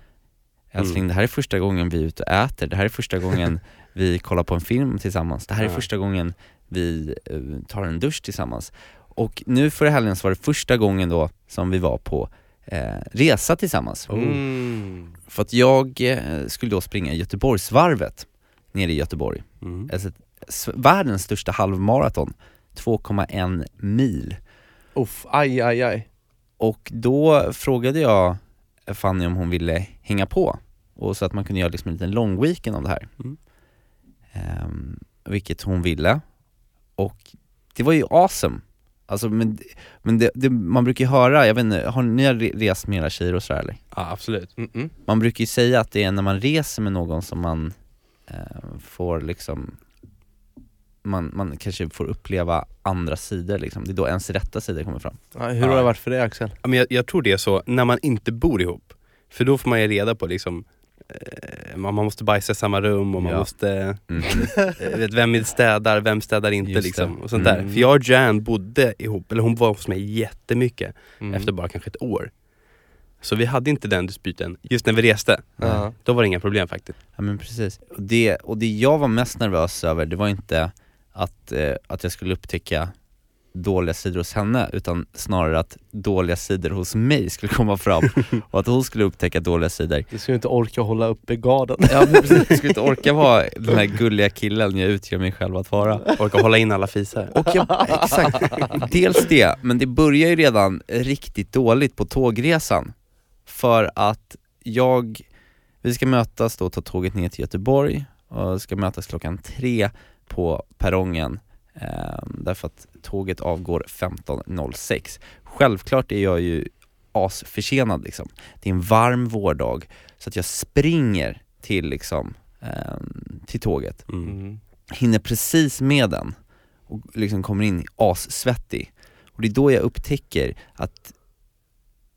[SPEAKER 2] Älskling,
[SPEAKER 4] Mm.
[SPEAKER 2] det här är första gången vi är ute och äter, det här är första gången vi kollar på en film tillsammans, det här är
[SPEAKER 4] Ja.
[SPEAKER 2] första gången vi eh, tar en dusch tillsammans. Och nu förra helgen så var det första gången då som vi var på eh, resa tillsammans.
[SPEAKER 3] Mm.
[SPEAKER 2] För att jag eh, skulle då springa Göteborgsvarvet nere i Göteborg.
[SPEAKER 4] Mm.
[SPEAKER 2] Alltså, världens största halvmaraton, 2,1 mil.
[SPEAKER 3] Uff, aj aj aj.
[SPEAKER 2] Och då frågade jag Fanny om hon ville hänga på, och så att man kunde göra liksom en liten long weekend av det här.
[SPEAKER 4] Mm.
[SPEAKER 2] Ehm, vilket hon ville. Och det var ju awesome. Alltså men, men det, det, man brukar ju höra, jag vet inte, har ni re- rest med era tjejer och sådär eller?
[SPEAKER 4] Ja, absolut.
[SPEAKER 3] Mm-mm.
[SPEAKER 2] Man brukar ju säga att det är när man reser med någon som man eh, får liksom man, man kanske får uppleva andra sidor liksom. det är då ens rätta sidor kommer fram.
[SPEAKER 3] Ja, hur har det varit för dig Axel?
[SPEAKER 4] Ja, men jag, jag tror det är så när man inte bor ihop. För då får man ju reda på liksom man man måste bajsa i samma rum och man
[SPEAKER 2] Ja.
[SPEAKER 4] måste,
[SPEAKER 2] Mm.
[SPEAKER 4] eh, vet, vem städar, vem städar inte liksom. Och sånt
[SPEAKER 2] Mm.
[SPEAKER 4] där. För jag och Jan bodde ihop, eller hon var hos mig jättemycket
[SPEAKER 3] Mm.
[SPEAKER 4] efter bara kanske ett år. Så vi hade inte den dispyten just när vi reste.
[SPEAKER 3] Ja.
[SPEAKER 4] Då var det inga problem faktiskt.
[SPEAKER 2] Ja men precis. Och det, och det jag var mest nervös över, det var inte att, eh, att jag skulle upptäcka dåliga sidor hos henne, utan snarare att dåliga sidor hos mig skulle komma fram och att hon skulle upptäcka dåliga sidor.
[SPEAKER 3] Du skulle inte orka hålla uppe garden.
[SPEAKER 2] Ja precis, jag skulle inte orka vara den här gulliga killen jag utger mig själv att vara.
[SPEAKER 4] Orka hålla in alla fisar.
[SPEAKER 2] Och jag, exakt, dels det, men det börjar ju redan riktigt dåligt på tågresan. För att jag, vi ska mötas då, ta tåget ner till Göteborg och ska mötas klockan tre på perrongen därför att tåget avgår 15.06. Självklart är jag ju asförsenad liksom. Det är en varm vårdag så att jag springer till liksom, eh, till tåget
[SPEAKER 3] Mm.
[SPEAKER 2] hinner precis med den och liksom kommer in assvettig. Och det är då jag upptäcker att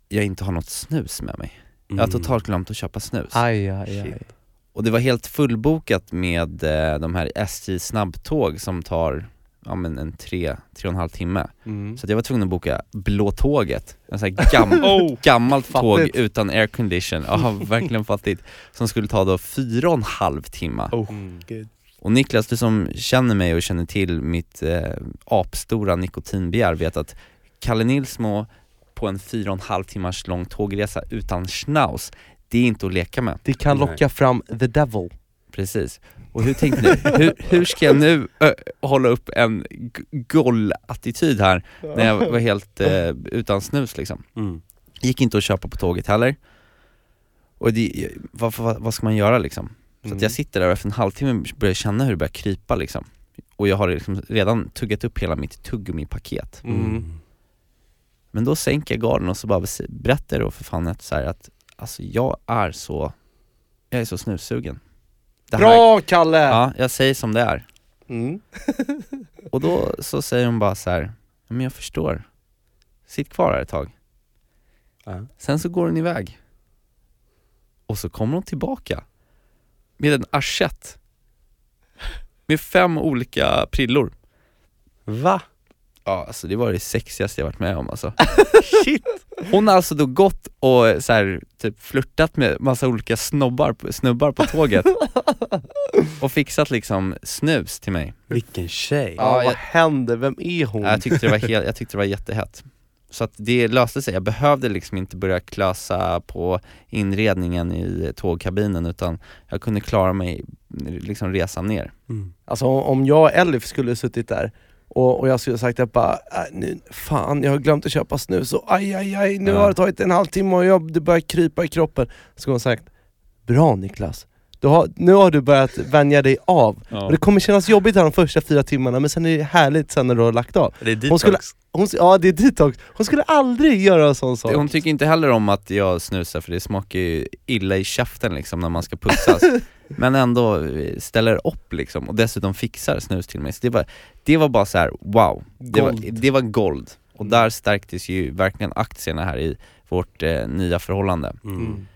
[SPEAKER 2] jag inte har något snus med mig. Jag har
[SPEAKER 4] Mm.
[SPEAKER 2] totalt glömt att köpa snus.
[SPEAKER 3] Aj, aj, aj.
[SPEAKER 2] Och det var helt fullbokat med eh, de här SJ snabbtåg som tar ja, men en tre, tre och en halv timme.
[SPEAKER 3] Mm.
[SPEAKER 2] Så att jag var tvungen att boka Blå tåget, en sån här gam
[SPEAKER 4] Oh!
[SPEAKER 2] gammalt tåg utan aircondition, ja verkligen fattigt. Som skulle ta då fyra och en halv timme.
[SPEAKER 4] Oh,
[SPEAKER 3] Mm.
[SPEAKER 2] Och Niklas, du som känner mig och känner till mitt eh, apstora nikotinbegär vet att Kalle Nilsmo på en fyra och en halv timmars lång tågresa utan schnauz, det är inte att leka med.
[SPEAKER 3] Det kan
[SPEAKER 4] Nej.
[SPEAKER 3] locka fram the devil.
[SPEAKER 2] Precis. Och hur tänkte ni? Hur, hur ska jag nu ö, hålla upp en goll-attityd här när jag var helt eh, utan snus liksom?
[SPEAKER 4] Mm.
[SPEAKER 2] Gick inte att köpa på tåget heller. Och det, vad, vad, vad ska man göra liksom? Så
[SPEAKER 3] Mm.
[SPEAKER 2] att jag sitter där och efter en halvtimme börjar jag känna hur det börjar krypa liksom. Och jag har liksom redan tuggat upp hela mitt tuggummi-paket.
[SPEAKER 3] Mm.
[SPEAKER 2] Men då sänker jag garden och så bara berättar jag då för fan att, så här, att alltså jag är så, jag är så snussugen. Det här-
[SPEAKER 3] Bra Kalle!
[SPEAKER 2] Ja, jag säger som det är.
[SPEAKER 3] Mm.
[SPEAKER 2] Och då så säger hon bara så här, "Ja, men jag förstår. Sitt kvar här ett tag.
[SPEAKER 4] Ja.
[SPEAKER 2] Sen så går hon iväg. Och så kommer hon tillbaka. Med en assiett. Med fem olika prillor.
[SPEAKER 4] Va?
[SPEAKER 2] Ja, alltså det var det sexigaste jag varit med om alltså.
[SPEAKER 4] Shit!
[SPEAKER 2] Hon har alltså då gått och så här, typ flörtat med massa olika snobbar, snubbar på tåget och fixat liksom snus till mig.
[SPEAKER 4] Vilken tjej.
[SPEAKER 3] Ja,
[SPEAKER 2] Ja,
[SPEAKER 3] vad
[SPEAKER 2] jag-
[SPEAKER 3] händer? Vem är hon?
[SPEAKER 2] Ja, Jag tyckte det var, helt, jag tyckte det var jättehett. Så att det löste sig, jag behövde liksom inte börja klösa på inredningen i tågkabinen utan jag kunde klara mig liksom resan ner.
[SPEAKER 4] Mm.
[SPEAKER 3] Alltså om- om jag och Elif skulle suttit där och, och jag skulle sagt att bara, äh, nu, fan jag har glömt att köpa snus och aj aj aj, nu
[SPEAKER 2] Ja.
[SPEAKER 3] har det tagit en halvtimme och jag, det börjar krypa i kroppen. Så skulle hon sagt, bra Niklas, du har, nu har du börjat vänja dig av. Och det kommer kännas jobbigt här de första fyra timmarna men sen är det härligt sen när du har lagt av.
[SPEAKER 4] Det är detox.
[SPEAKER 3] Hon skulle, hon, ja det är detox, hon skulle aldrig göra en sån sak.
[SPEAKER 2] Hon tycker inte heller om att jag snusar för det smakar ju illa i käften liksom när man ska pussas Men ändå ställer upp liksom och dessutom fixar snus till mig. Så det var, det var bara så här: wow, det var, det var gold. Och där stärktes ju verkligen aktierna här i vårt eh, nya förhållande.
[SPEAKER 4] Mm.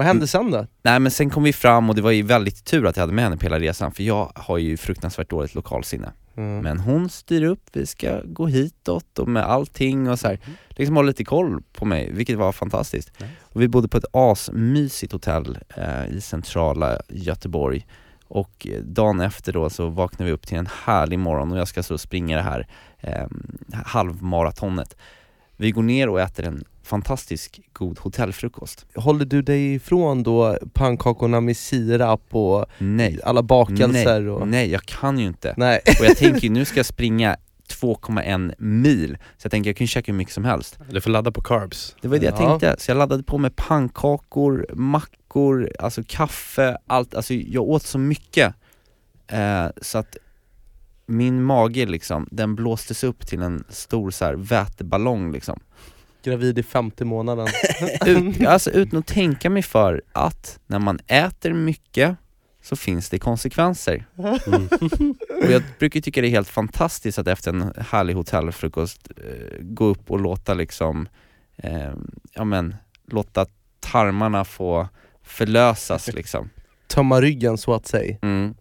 [SPEAKER 3] Mm. Vad hände sen då?
[SPEAKER 2] Nej men sen kom vi fram och det var ju väldigt tur att jag hade med henne på hela resan för jag har ju fruktansvärt dåligt lokalsinne.
[SPEAKER 3] Mm.
[SPEAKER 2] Men hon styr upp, vi ska gå hitåt och med allting och så här, liksom håller lite koll på mig, vilket var fantastiskt.
[SPEAKER 4] Nice.
[SPEAKER 2] Och vi bodde på ett asmysigt hotell eh, i centrala Göteborg och eh, dagen efter då så vaknade vi upp till en härlig morgon och jag ska så springa det här eh, halvmaratonet. Vi går ner och äter en fantastisk god hotellfrukost.
[SPEAKER 3] Håller du dig ifrån då pannkakorna med sirap och
[SPEAKER 2] Nej,
[SPEAKER 3] alla bakelser?
[SPEAKER 2] nej,
[SPEAKER 3] och...
[SPEAKER 2] nej jag kan ju inte.
[SPEAKER 3] Nej.
[SPEAKER 2] Och jag tänker ju, nu ska jag springa 2,1 mil, så jag tänker jag kan ju käka hur mycket som helst.
[SPEAKER 4] Du får ladda på carbs.
[SPEAKER 2] Det var det jag
[SPEAKER 3] Ja.
[SPEAKER 2] tänkte, så jag laddade på med pannkakor, mackor, alltså kaffe, allt, alltså jag åt så mycket eh, så att min mage liksom, den blåstes upp till en stor så här väteballong liksom.
[SPEAKER 3] Gravid i femte månaden.
[SPEAKER 2] Ut, alltså utan att tänka mig för att när man äter mycket så finns det konsekvenser. Och jag brukar tycka det är helt fantastiskt att efter en härlig hotellfrukost eh, gå upp och låta liksom, eh, ja men, låta tarmarna få förlösas liksom.
[SPEAKER 3] Tömma ryggen så att säga.
[SPEAKER 2] Mm.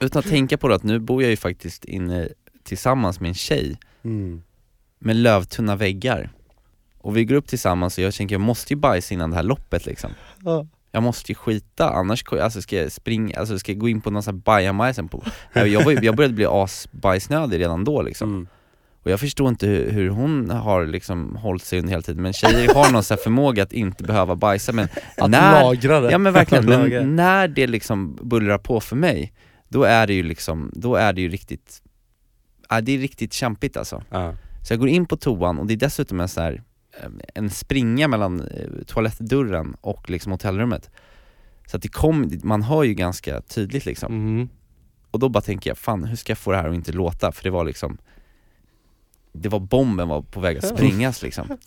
[SPEAKER 2] Utan att tänka på det att nu bor jag ju faktiskt inne tillsammans med en tjej
[SPEAKER 3] Mm.
[SPEAKER 2] med lövtunna väggar. Och vi går upp tillsammans och jag tänker jag måste ju bajsa innan det här loppet liksom.
[SPEAKER 3] Ja.
[SPEAKER 2] Jag måste ju skita, annars alltså ska jag springa, alltså ska jag gå in på någon sån här bajamajsen på jag, var, jag började bli asbajsnödig redan då liksom
[SPEAKER 4] Mm.
[SPEAKER 2] Och jag förstår inte hur, hur hon har liksom hållit sig under hela tiden, men tjejer har någon sån här förmåga att inte behöva bajsa men
[SPEAKER 3] Att
[SPEAKER 2] när,
[SPEAKER 3] lagra det.
[SPEAKER 2] Ja men verkligen, men när det liksom bullrar på för mig, då är det ju liksom, då är det ju riktigt, ja, det är riktigt kämpigt alltså
[SPEAKER 4] Ja.
[SPEAKER 2] Så jag går in på toan och det är dessutom en så här en springa mellan eh, toalettdörren och liksom hotellrummet Så att det kom, man hör ju ganska tydligt liksom
[SPEAKER 3] Mm.
[SPEAKER 2] Och då bara tänker jag, fan hur ska jag få det här att inte låta? För det var liksom Det var bomben var på väg att sprängas liksom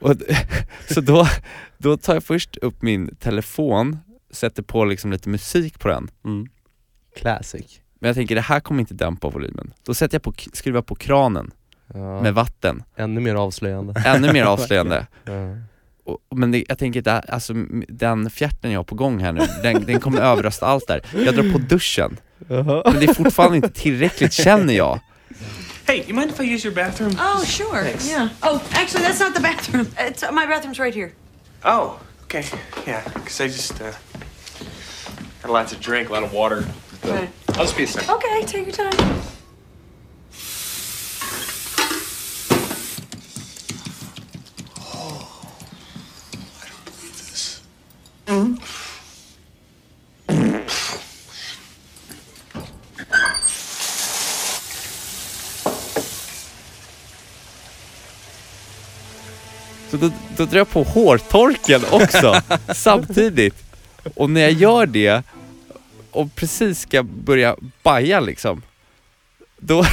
[SPEAKER 2] och, Så då, då tar jag först upp min telefon, sätter på liksom lite musik på den
[SPEAKER 4] Mm.
[SPEAKER 3] Classic.
[SPEAKER 2] Men jag tänker det här kommer inte dämpa volymen Då sätter jag på, skruvar på kranen
[SPEAKER 3] Ja.
[SPEAKER 2] med vatten,
[SPEAKER 3] Ännu mer avslöjande.
[SPEAKER 2] ännu mer avslöjande
[SPEAKER 3] Ja.
[SPEAKER 2] Och, men det, jag tänker att alltså, den fjärten jag har på gång här nu, den, den kommer överrösta allt där. Jag drar på duschen, men det är fortfarande inte tillräckligt känner jag.
[SPEAKER 7] Hey, you mind if I use your bathroom?
[SPEAKER 8] Oh, sure.
[SPEAKER 7] Thanks.
[SPEAKER 8] Yeah. Oh, actually, that's not the bathroom. It's my bathroom's right here.
[SPEAKER 7] Oh, okay. Yeah, because I just uh, had lots of drink, a lot of water. So
[SPEAKER 8] Right.
[SPEAKER 7] I'll just be a second.
[SPEAKER 8] Okay, take your time.
[SPEAKER 2] Då, då drar jag på hårtorken också, samtidigt. Och när jag gör det, och precis ska börja baja liksom, då,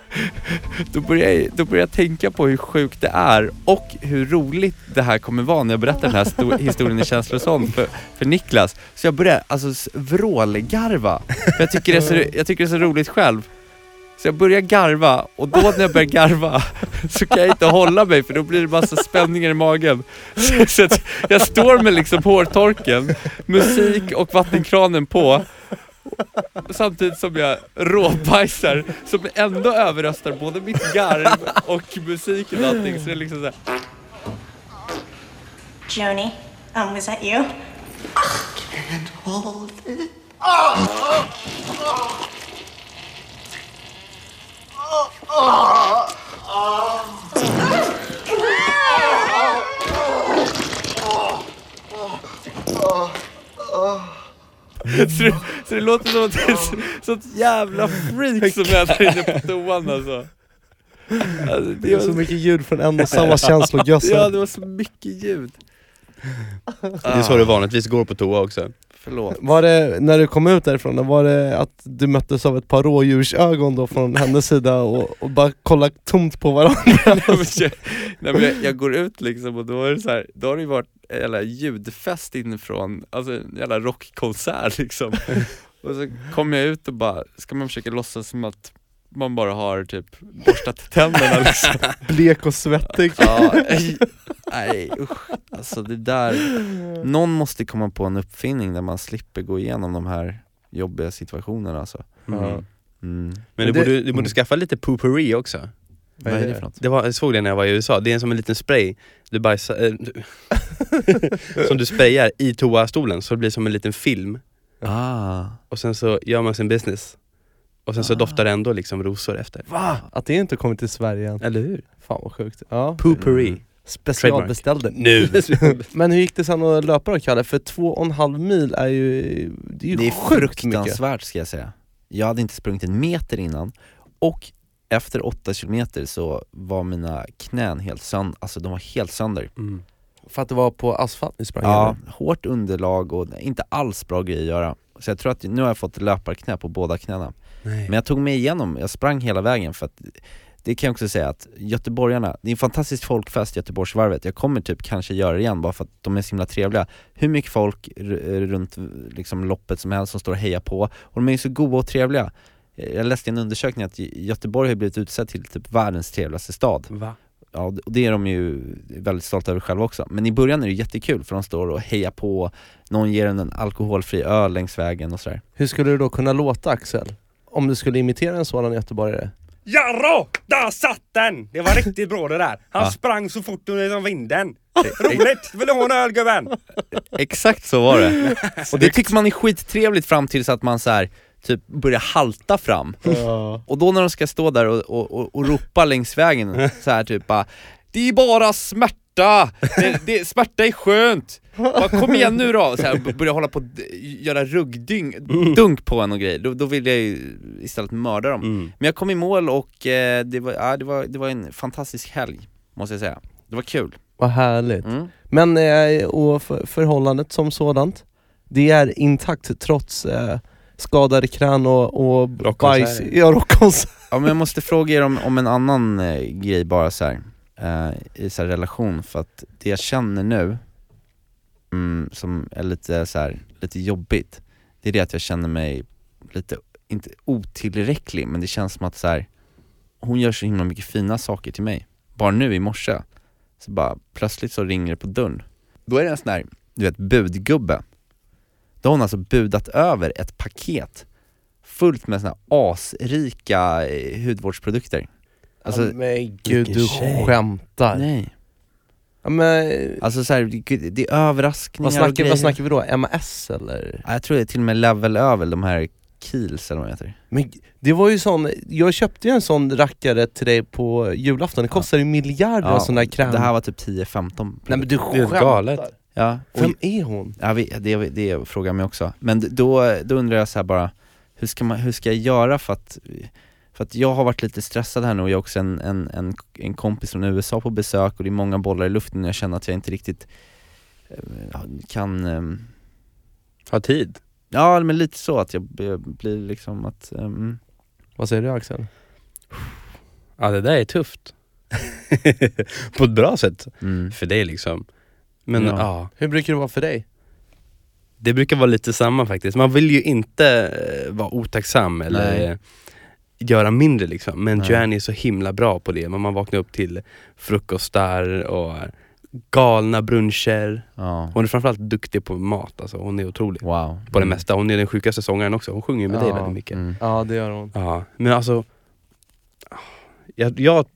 [SPEAKER 2] då, börjar jag, då börjar jag tänka på hur sjukt det är och hur roligt det här kommer vara när jag berättar den här sto- historien i Känslosång för, för Niklas. Så jag börjar alltså vrålgarva, jag tycker, det är så, jag tycker det är så roligt själv. Så jag börjar garva och då när jag börjar garva så kan jag inte hålla mig för då blir det massa spänningar i magen. Så, så jag står med liksom hårtorken, musik och vattenkranen på samtidigt som jag råbajsar som ändå överröstar både mitt garv och musiken och allting. Så det är liksom såhär
[SPEAKER 9] Joni, um, was that you?
[SPEAKER 2] så, det, så det låter som att det är så, sånt jävla freak som är där inne på toan alltså. alltså
[SPEAKER 3] Det är så mycket ljud från en och samma känslogössa.
[SPEAKER 2] Ja det var så mycket ljud.
[SPEAKER 4] Det är så det vanligtvis går på toa också.
[SPEAKER 2] Förlåt.
[SPEAKER 3] Var det, när du kom ut därifrån, var det att du möttes av ett par rådjursögon då från hennes sida och, och bara kollade tomt på varandra?
[SPEAKER 2] Nej, men jag, nej, men jag, jag går ut liksom och då är det så här, då har det ju varit jävla ljudfest inifrån, alltså en jävla rockkonsert liksom Och så kommer jag ut och bara, ska man försöka låtsas som att man bara har typ borstat tänderna liksom
[SPEAKER 3] Blek och svettig.
[SPEAKER 2] Ja, nej, usch. Alltså det där, någon måste komma på en uppfinning där man slipper gå igenom de här jobbiga situationerna alltså
[SPEAKER 4] Mm.
[SPEAKER 2] mm.
[SPEAKER 4] Men du,
[SPEAKER 3] det-
[SPEAKER 4] borde, du borde skaffa lite poopery också.
[SPEAKER 2] Vad är det för något?
[SPEAKER 4] Det var, jag såg det när jag var i USA, det är som en liten spray du bajsar, äh, som du sprayar i toastolen så det blir som en liten film
[SPEAKER 2] Ah,
[SPEAKER 4] och sen så gör man sin business och sen så doftar det ändå liksom rosor efter.
[SPEAKER 3] Va? Att det inte kommit till Sverige än.
[SPEAKER 4] Eller hur?
[SPEAKER 3] Fan vad sjukt. Ja.
[SPEAKER 4] Poopery.
[SPEAKER 3] Specialbeställde.
[SPEAKER 4] Nu!
[SPEAKER 3] Men hur gick det sen att löpa då Kalle? För två och en halv mil är ju, det är ju
[SPEAKER 2] Det är
[SPEAKER 3] sjukt mycket.
[SPEAKER 2] fruktansvärt ska jag säga. Jag hade inte sprungit en meter innan och efter åtta kilometer så var mina knän helt sönder, alltså de var helt sönder.
[SPEAKER 4] Mm.
[SPEAKER 3] För att det var på asfalt ni sprang
[SPEAKER 2] Ja,
[SPEAKER 3] eller?
[SPEAKER 2] hårt underlag och inte alls bra grejer att göra. Så jag tror att nu har jag fått löparknä på båda knäna.
[SPEAKER 4] Nej.
[SPEAKER 2] Men jag tog mig igenom, jag sprang hela vägen för att det kan jag också säga att göteborgarna, det är en fantastisk folkfest Göteborgsvarvet, jag kommer typ kanske göra det igen bara för att de är så himla trevliga. Hur mycket folk r- runt liksom loppet som helst som står och hejar på, och de är ju så goda och trevliga. Jag läste i en undersökning att Göteborg har blivit utsedd till typ världens trevligaste stad.
[SPEAKER 4] Va?
[SPEAKER 2] Ja, och det är de ju väldigt stolta över själva också. Men i början är det jättekul för de står och hejar på, någon ger en en alkoholfri öl längs vägen och sådär.
[SPEAKER 3] Hur skulle det då kunna låta Axel? Om du skulle imitera en sådan göteborgare?
[SPEAKER 1] Jarrå! Där satt den! Det var riktigt bra det där. Han
[SPEAKER 2] Ja.
[SPEAKER 1] sprang så fort som vinden. Roligt! Vill du ha en öl gubben?
[SPEAKER 2] Exakt så var det. och det tycker man är skittrevligt fram tills att man så här typ börjar halta fram. Och då när de ska stå där och, och, och, och ropa längs vägen så här typ bara Det är bara smärta! Det, det, smärta är skönt! Bara, kom igen nu då! Så här, börja hålla på och göra ruggdunk dunk på en och grejer, då, då vill jag ju istället mörda dem. Men jag kom i mål och eh, det, var, ja, det, var, det var en fantastisk helg, måste jag säga. Det var kul.
[SPEAKER 3] Vad härligt.
[SPEAKER 2] Mm.
[SPEAKER 3] Men eh, och för, förhållandet som sådant, det är intakt trots eh, skadade knän och, och bajs, ja, rockkonsert.
[SPEAKER 2] Ja men jag måste fråga er om, om en annan eh, grej bara så här, eh, i så här relation, för att det jag känner nu, mm, som är lite så här, lite jobbigt, det är det att jag känner mig lite, inte otillräcklig, men det känns som att så här, hon gör så himla mycket fina saker till mig. Bara nu i morse, så bara plötsligt så ringer det på dörren. Då är det en sån här, du vet, budgubbe. Då har hon alltså budat över ett paket fullt med såna här asrika eh, hudvårdsprodukter. Alltså,
[SPEAKER 3] ja, men gud, du
[SPEAKER 2] tjej.
[SPEAKER 3] skämtar.
[SPEAKER 2] Nej.
[SPEAKER 3] Ja, men,
[SPEAKER 2] Alltså så här, det, det är överraskningar
[SPEAKER 3] vad,
[SPEAKER 2] och
[SPEAKER 3] snackar,
[SPEAKER 2] grejer.
[SPEAKER 3] vad snackar vi då? MS eller?
[SPEAKER 2] Ja, jag tror det är till och med level över de här Kiels eller vad de heter.
[SPEAKER 3] Men det var ju sån, jag köpte ju en sån rackare till dig på julafton, det kostar ju miljarder ja, sån där kräm
[SPEAKER 2] Det här var typ 10-15
[SPEAKER 3] Nej men du
[SPEAKER 2] Det är
[SPEAKER 3] skämtar!
[SPEAKER 2] galet. Ja, och-
[SPEAKER 3] Vem är hon?
[SPEAKER 2] Ja, vi- det, det frågar jag mig också. Men då, då undrar jag så här bara, hur ska, man, hur ska jag göra för att, för att jag har varit lite stressad här nu och jag har också en, en, en, en kompis från USA på besök och det är många bollar i luften och jag känner att jag inte riktigt eh, kan ehm,
[SPEAKER 4] Ha tid?
[SPEAKER 2] Ja men lite så att jag blir liksom att, ehm,
[SPEAKER 3] Vad säger du Axel?
[SPEAKER 4] Ja det där är tufft. På ett bra sätt.
[SPEAKER 2] Mm.
[SPEAKER 4] För dig liksom. Men
[SPEAKER 3] Ja.
[SPEAKER 4] ja.
[SPEAKER 3] Hur brukar det vara för dig?
[SPEAKER 4] Det brukar vara lite samma faktiskt. Man vill ju inte eh, vara otacksam eller
[SPEAKER 2] Nej.
[SPEAKER 4] Göra mindre liksom. Men
[SPEAKER 2] Nej.
[SPEAKER 4] Joanne är så himla bra på det. Men man vaknar upp till frukostar och galna bruncher.
[SPEAKER 2] Ja.
[SPEAKER 4] Hon är framförallt duktig på mat alltså. Hon är otrolig.
[SPEAKER 2] Wow.
[SPEAKER 4] På det
[SPEAKER 2] Mm.
[SPEAKER 4] mesta. Hon är den sjukaste sångaren också. Hon sjunger med dig
[SPEAKER 3] Ja.
[SPEAKER 4] väldigt mycket.
[SPEAKER 2] Mm.
[SPEAKER 3] Ja det gör hon
[SPEAKER 4] Ja, men alltså jag, jag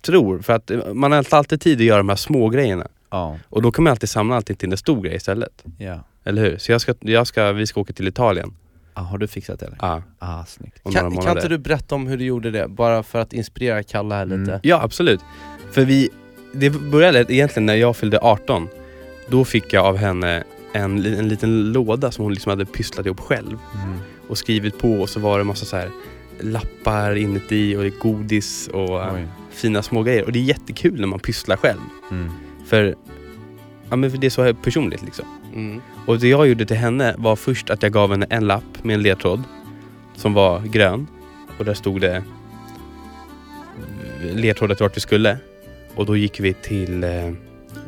[SPEAKER 4] tror, för att man har alltid tid att göra de här små grejerna
[SPEAKER 2] Ja.
[SPEAKER 4] Och då kan man alltid samla allting till en stor grej istället
[SPEAKER 2] Ja.
[SPEAKER 4] Eller hur? Så jag ska, jag ska, vi ska åka till Italien
[SPEAKER 2] Ah, har du fixat det eller?
[SPEAKER 4] Ja,
[SPEAKER 2] Ah, snyggt.
[SPEAKER 3] kan, kan inte du berätta om hur du gjorde det? Bara för att inspirera Kalle här
[SPEAKER 2] Mm.
[SPEAKER 3] lite
[SPEAKER 4] Ja absolut, för vi, det började egentligen när jag fyllde 18 Då fick jag av henne en, en liten låda som hon liksom hade pysslat ihop själv
[SPEAKER 2] Mm.
[SPEAKER 4] och skrivit på och så var det massa så här lappar inuti och det är godis och eh,
[SPEAKER 2] Oj.
[SPEAKER 4] fina små grejer. Och det är jättekul när man pysslar själv.
[SPEAKER 2] Mm.
[SPEAKER 4] För, ja, men för det är så personligt liksom.
[SPEAKER 3] Mm.
[SPEAKER 4] Och det jag gjorde till henne var först att jag gav henne en lapp med en ledtråd som var grön och där stod det eh, ledtrådar till vart vi skulle. Och då gick vi till eh,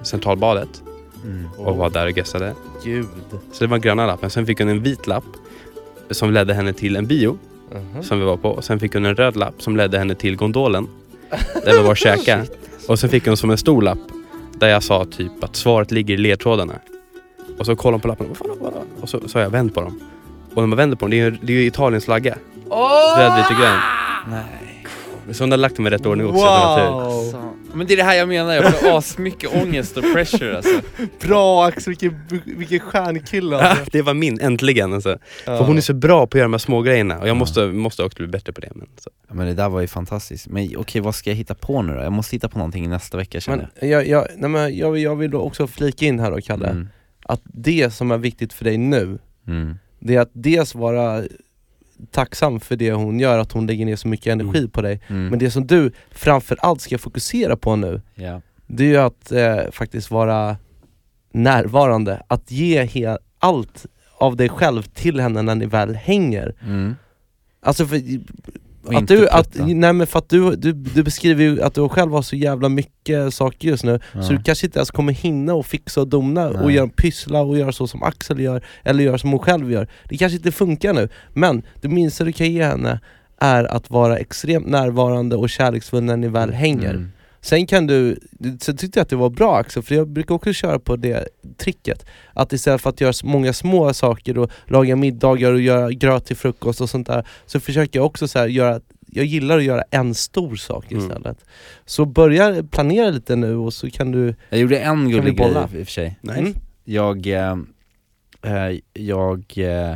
[SPEAKER 4] Centralbadet
[SPEAKER 2] Mm.
[SPEAKER 4] och var där och gästade.
[SPEAKER 3] Gud
[SPEAKER 4] Så det var gröna lappen. Sen fick hon en vit lapp som ledde henne till en bio
[SPEAKER 3] Mhm.
[SPEAKER 4] som vi var på. Och sen fick hon en röd lapp som ledde henne till gondolen där vi var och käka. Och sen fick hon som en stor lapp där jag sa typ att svaret ligger i ledtrådarna. Och så kollade hon på lappen vad fan, vad fan? och så sa jag vänd på dem. Och när man vänder på dem, det är ju, det är ju Italiens flagga. Röd, vit och grön.
[SPEAKER 2] Nej.
[SPEAKER 4] Så hon hade lagt dem i rätt ordning också. tur.
[SPEAKER 2] Alltså. Men det är det här jag menar, jag får asmycket ångest och pressure alltså.
[SPEAKER 3] Bra Axel, vilken, vilken stjärnkille alltså.
[SPEAKER 4] det var min, äntligen alltså.
[SPEAKER 3] Ja.
[SPEAKER 4] För hon är så bra på att göra de här små grejerna och jag måste, måste också bli bättre på det. Men, så.
[SPEAKER 2] Ja, men det där var ju fantastiskt. Men okej, vad ska jag hitta på nu då? Jag måste hitta på någonting nästa vecka känner
[SPEAKER 3] Men jag, jag, nej, men jag, jag vill då också flika in här då
[SPEAKER 2] jag.
[SPEAKER 3] Kalle,
[SPEAKER 2] Mm.
[SPEAKER 3] Att det som är viktigt för dig nu,
[SPEAKER 2] Mm.
[SPEAKER 3] det är att dels vara tacksam för det hon gör, att hon lägger ner så mycket energi på dig.
[SPEAKER 2] Mm.
[SPEAKER 3] Men det som du framförallt ska fokusera på nu,
[SPEAKER 2] Ja.
[SPEAKER 3] det är ju att eh, faktiskt vara närvarande, att ge allt av dig själv till henne när ni väl hänger.
[SPEAKER 2] Mm.
[SPEAKER 3] Alltså för att du, att, nej men för att du, du, du beskriver ju att du själv har så jävla mycket saker just nu,
[SPEAKER 2] Ja.
[SPEAKER 3] så du kanske inte ens kommer hinna och fixa och och
[SPEAKER 2] Nej.
[SPEAKER 3] göra pyssla och göra så som Axel gör, eller göra som hon själv gör. Det kanske inte funkar nu, men det minsta du kan ge henne är att vara extremt närvarande och kärleksfull när ni väl hänger.
[SPEAKER 2] Mm.
[SPEAKER 3] Sen kan du, sen tyckte jag att det var bra Axel, för jag brukar också köra på det tricket Att istället för att göra många små saker och laga middagar och göra gröt till frukost och sånt där Så försöker jag också så här göra, jag gillar att göra en stor sak
[SPEAKER 2] Mm.
[SPEAKER 3] istället Så börja planera lite nu och så kan du
[SPEAKER 2] Jag gjorde en gullig grej
[SPEAKER 3] bolla?
[SPEAKER 2] i och för sig.
[SPEAKER 3] Nice. Mm.
[SPEAKER 2] Jag, eh, eh, jag eh,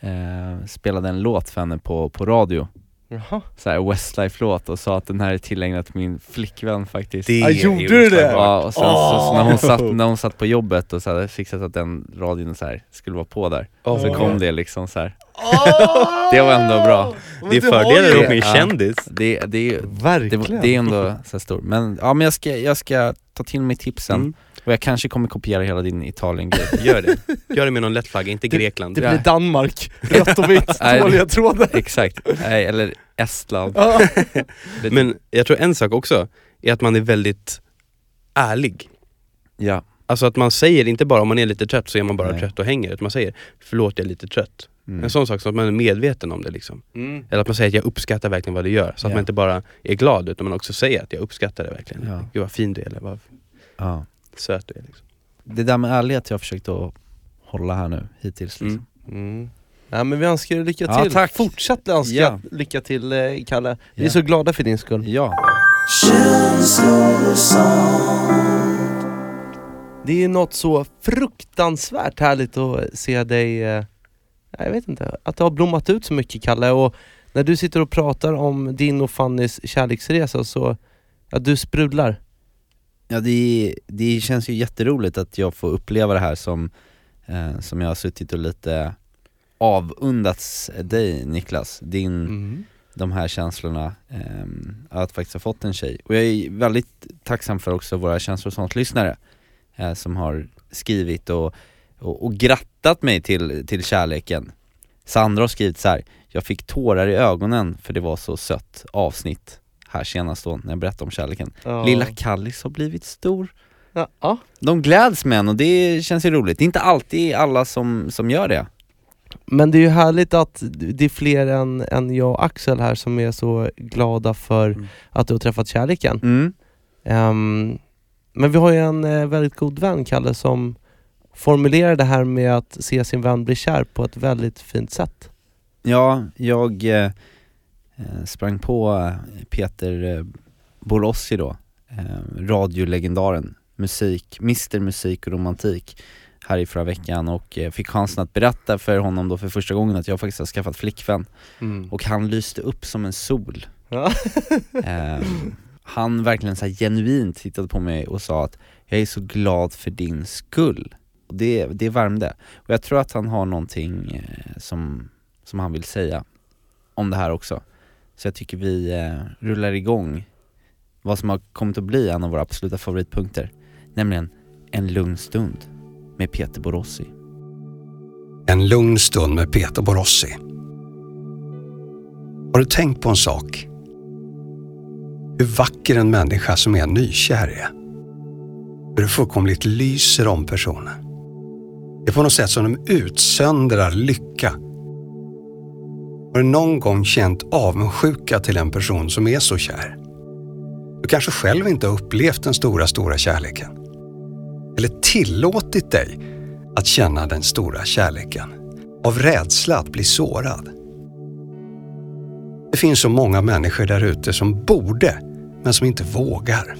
[SPEAKER 2] eh, spelade en låt för henne på, på radio
[SPEAKER 3] Jaha.
[SPEAKER 2] så här Westlife-låt och sa att den här är tillägnad till min flickvän faktiskt
[SPEAKER 3] Det är gjorde du det?
[SPEAKER 2] Ja, och sen så, så
[SPEAKER 3] Åh!
[SPEAKER 2] när, hon satt, när hon satt på jobbet och så hade fixat att den radion så här skulle vara på där,
[SPEAKER 4] Åh.
[SPEAKER 2] så kom det liksom så här. Det var ändå bra
[SPEAKER 4] Men Det är fördelar ju- att bli en kändis.
[SPEAKER 2] det, det, det,
[SPEAKER 3] Verkligen.
[SPEAKER 2] det, det är ändå så här stort, men ja men jag ska, jag ska ta till mig tipsen
[SPEAKER 4] Mm.
[SPEAKER 2] Och jag kanske kommer kopiera hela din Italien-grej
[SPEAKER 4] Gör det. Gör det med någon lätt flagga, inte Grekland.
[SPEAKER 3] Det blir Danmark, rött och vitt, dåliga trådar
[SPEAKER 2] Exakt, Nej, eller Estland.
[SPEAKER 4] Men jag tror en sak också, är att man är väldigt ärlig.
[SPEAKER 2] Ja.
[SPEAKER 4] Alltså att man säger inte bara om man är lite trött så är man bara
[SPEAKER 2] Nej.
[SPEAKER 4] trött och hänger, utan man säger förlåt jag är lite trött.
[SPEAKER 2] Mm.
[SPEAKER 4] En sån sak, så att man är medveten om det liksom.
[SPEAKER 3] Mm.
[SPEAKER 4] Eller att man säger att jag uppskattar verkligen vad du gör, så att
[SPEAKER 2] Ja.
[SPEAKER 4] man inte bara är glad utan man också säger att jag uppskattar det verkligen.
[SPEAKER 2] Ja.
[SPEAKER 4] Gud vad fin du är, eller vad
[SPEAKER 2] Ja.
[SPEAKER 4] Söt du är. Liksom.
[SPEAKER 2] Det där med ärlighet jag har försökt att hålla här nu hittills liksom.
[SPEAKER 3] Mm. Ja men vi önskar dig lycka
[SPEAKER 2] Ja,
[SPEAKER 3] till,
[SPEAKER 2] tack.
[SPEAKER 3] fortsatt önska
[SPEAKER 2] Ja.
[SPEAKER 3] lycka till eh, Kalle Vi är
[SPEAKER 2] Ja.
[SPEAKER 3] så glada för din skull
[SPEAKER 2] Ja
[SPEAKER 3] Det är något så fruktansvärt härligt att se dig, eh, jag vet inte, att det har blommat ut så mycket Kalle och när du sitter och pratar om din och Fannys kärleksresa så, ja du sprudlar
[SPEAKER 2] Ja det, det känns ju jätteroligt att jag får uppleva det här som, eh, som jag har suttit och lite avundats dig Niklas, din, de här känslorna, eh, att faktiskt ha fått en tjej. Och jag är väldigt tacksam för också våra känslor och sånt lyssnare eh, som har skrivit och, och, och grattat mig till, till kärleken. Sandra har skrivit så här: jag fick tårar i ögonen för det var så sött avsnitt här senast då när jag berättade om kärleken.
[SPEAKER 3] Ja.
[SPEAKER 2] Lilla Kallis har blivit stor.
[SPEAKER 3] Ja, ja.
[SPEAKER 2] De gläds med en och det känns ju roligt. Det är inte alltid alla som, som gör det.
[SPEAKER 3] Men det är ju härligt att det är fler än, än jag och Axel här som är så glada för att du har träffat kärleken
[SPEAKER 2] Mm.
[SPEAKER 3] Ehm, Men vi har ju en eh, väldigt god vän, Kalle, som formulerar det här med att se sin vän bli kär på ett väldigt fint sätt
[SPEAKER 2] Ja, jag eh, sprang på eh, Peter eh, Borossi då, eh, radiolegendaren, musik, Mr Musik och romantik här i förra veckan och eh, fick chansen att berätta för honom då för första gången att jag faktiskt har skaffat flickvän
[SPEAKER 3] Mm.
[SPEAKER 2] och han lyste upp som en sol
[SPEAKER 3] Ja.
[SPEAKER 2] Ehm, Han verkligen så genuint tittade på mig och sa att jag är så glad för din skull och det, det värmde. Och jag tror att han har någonting eh, som, som han vill säga om det här också. Så jag tycker vi eh, rullar igång vad som har kommit att bli en av våra absoluta favoritpunkter, nämligen En lugn stund med Peter Borossi.
[SPEAKER 10] En lugn stund med Peter Borossi. Har du tänkt på en sak? Hur vacker en människa som är nykär är. Hur det fullkomligt lyser om personen. Det är på något sätt som de utsöndrar lycka. Har du någon gång känt avundsjuka till en person som är så kär? Du kanske själv inte har upplevt den stora, stora kärleken. Eller tillåtit dig att känna den stora kärleken. Av rädsla att bli sårad. Det finns så många människor där ute som borde, men som inte vågar.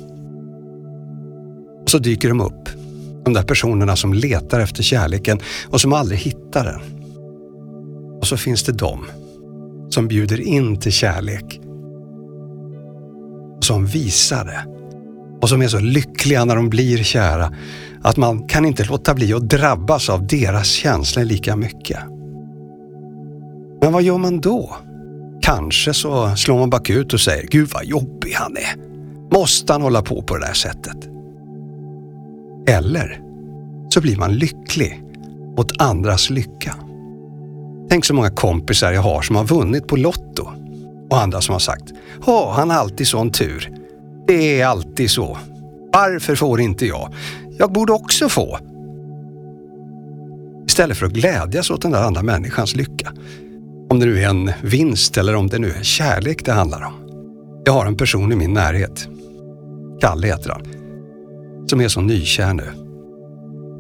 [SPEAKER 10] Och så dyker de upp. De där personerna som letar efter kärleken och som aldrig hittar den. Och så finns det de som bjuder in till kärlek. Som visar det. Och som är så lyckliga när de blir kära att man kan inte låta bli att drabbas av deras känslor lika mycket. Men vad gör man då? Kanske så slår man bakut och säger Gud vad jobbig han är. Måste han hålla på på det där sättet? Eller så blir man lycklig åt andras lycka. Tänk så många kompisar jag har som har vunnit på Lotto Och andra som har sagt, ja, han har alltid sån tur. Det är alltid så. Varför får inte jag? Jag borde också få. Istället för att glädjas åt den där andra människans lycka. Om det nu är en vinst eller om det nu är kärlek det handlar om. Jag har en person i min närhet, Kalle heter han, som är så nykär nu.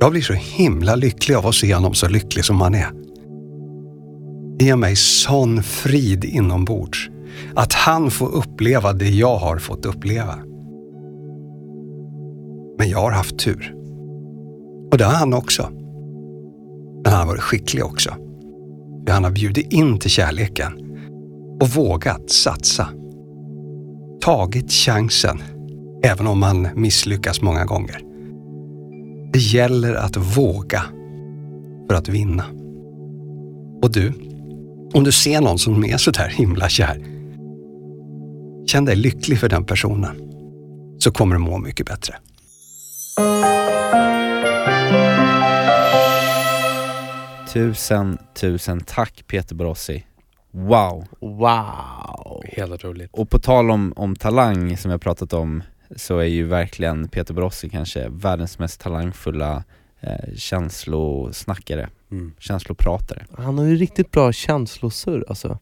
[SPEAKER 10] Jag blir så himla lycklig av att se honom så lycklig som han är. Ge mig sån frid inombords. Att han får uppleva det jag har fått uppleva. Men jag har haft tur. Och det har han också. Men han har varit skicklig också. För han har bjudit in till kärleken och vågat satsa. Tagit chansen, även om man misslyckas många gånger. Det gäller att våga för att vinna. Och du, om du ser någon som är sådär himla kär, känn dig lycklig för den personen, så kommer du må mycket bättre.
[SPEAKER 2] Tusen, tusen tack Peter Borossi. Wow.
[SPEAKER 3] Wow.
[SPEAKER 4] Helt otroligt.
[SPEAKER 2] Och på tal om, om talang som jag pratat om, så är ju verkligen Peter Borossi kanske världens mest talangfulla eh, känslosnackare,
[SPEAKER 4] Mm.
[SPEAKER 2] känslopratare.
[SPEAKER 3] Han har ju riktigt bra känslosurr alltså.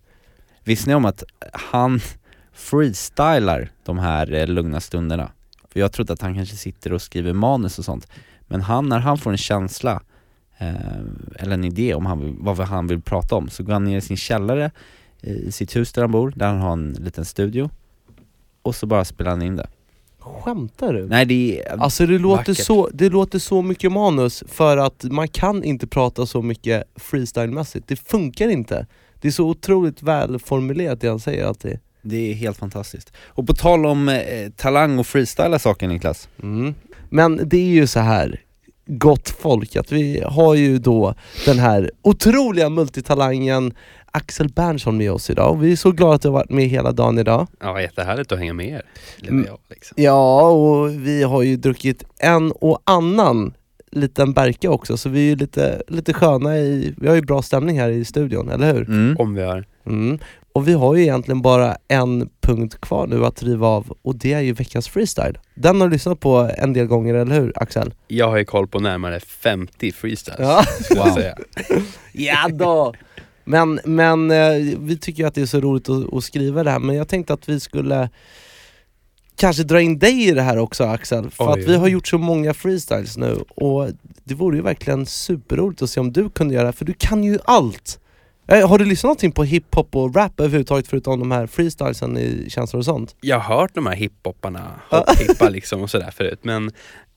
[SPEAKER 2] Visste ni om att han freestylar de här eh, lugna stunderna? För jag trodde att han kanske sitter och skriver manus och sånt. Men han, när han får en känsla, eh, eller en idé om han, vill- vad han vill prata om, så går han ner i sin källare, eh, i sitt hus där han bor, där han har en liten studio, och så bara spelar han in det.
[SPEAKER 3] Skämtar du?
[SPEAKER 2] Nej det är...
[SPEAKER 3] Alltså det låter,
[SPEAKER 2] vackert.
[SPEAKER 3] så, det låter så mycket manus för att man kan inte prata så mycket freestylemässigt. Det funkar inte. Det är så otroligt välformulerat det han säger alltid.
[SPEAKER 2] Det är helt fantastiskt. Och på tal om eh, talang och freestyla saker Niklas.
[SPEAKER 3] Mm. Men det är ju så här gott folk, att vi har ju då den här otroliga multitalangen Axel Berntsson med oss idag. Och vi är så glada att du har varit med hela dagen idag.
[SPEAKER 4] Ja, jättehärligt att hänga med er. Lite
[SPEAKER 3] Mm.
[SPEAKER 4] jag, liksom.
[SPEAKER 3] Ja, och vi har ju druckit en och annan liten Berka också, så vi är ju lite, lite sköna i, vi har ju bra stämning här i studion, eller hur?
[SPEAKER 2] Mm.
[SPEAKER 4] Om vi har.
[SPEAKER 3] Mm. Och vi har ju egentligen bara en punkt kvar nu att driva av och det är ju veckans freestyle. Den har du lyssnat på en del gånger, eller hur Axel?
[SPEAKER 4] Jag har ju koll på närmare 50 freestyles,
[SPEAKER 3] Ja.
[SPEAKER 4] skulle jag säga.
[SPEAKER 3] ja då. Men, men eh, vi tycker att det är så roligt att, att skriva det här, men jag tänkte att vi skulle kanske dra in dig i det här också Axel, för
[SPEAKER 4] Oj.
[SPEAKER 3] att vi har gjort så många freestyles nu och det vore ju verkligen superroligt att se om du kunde göra det, för du kan ju allt! Eh, Har du lyssnat någonting på hiphop och rap överhuvudtaget förutom de här freestylesen i känslor och sånt?
[SPEAKER 4] Jag har hört de här hiphopparna hoppa liksom och sådär förut, men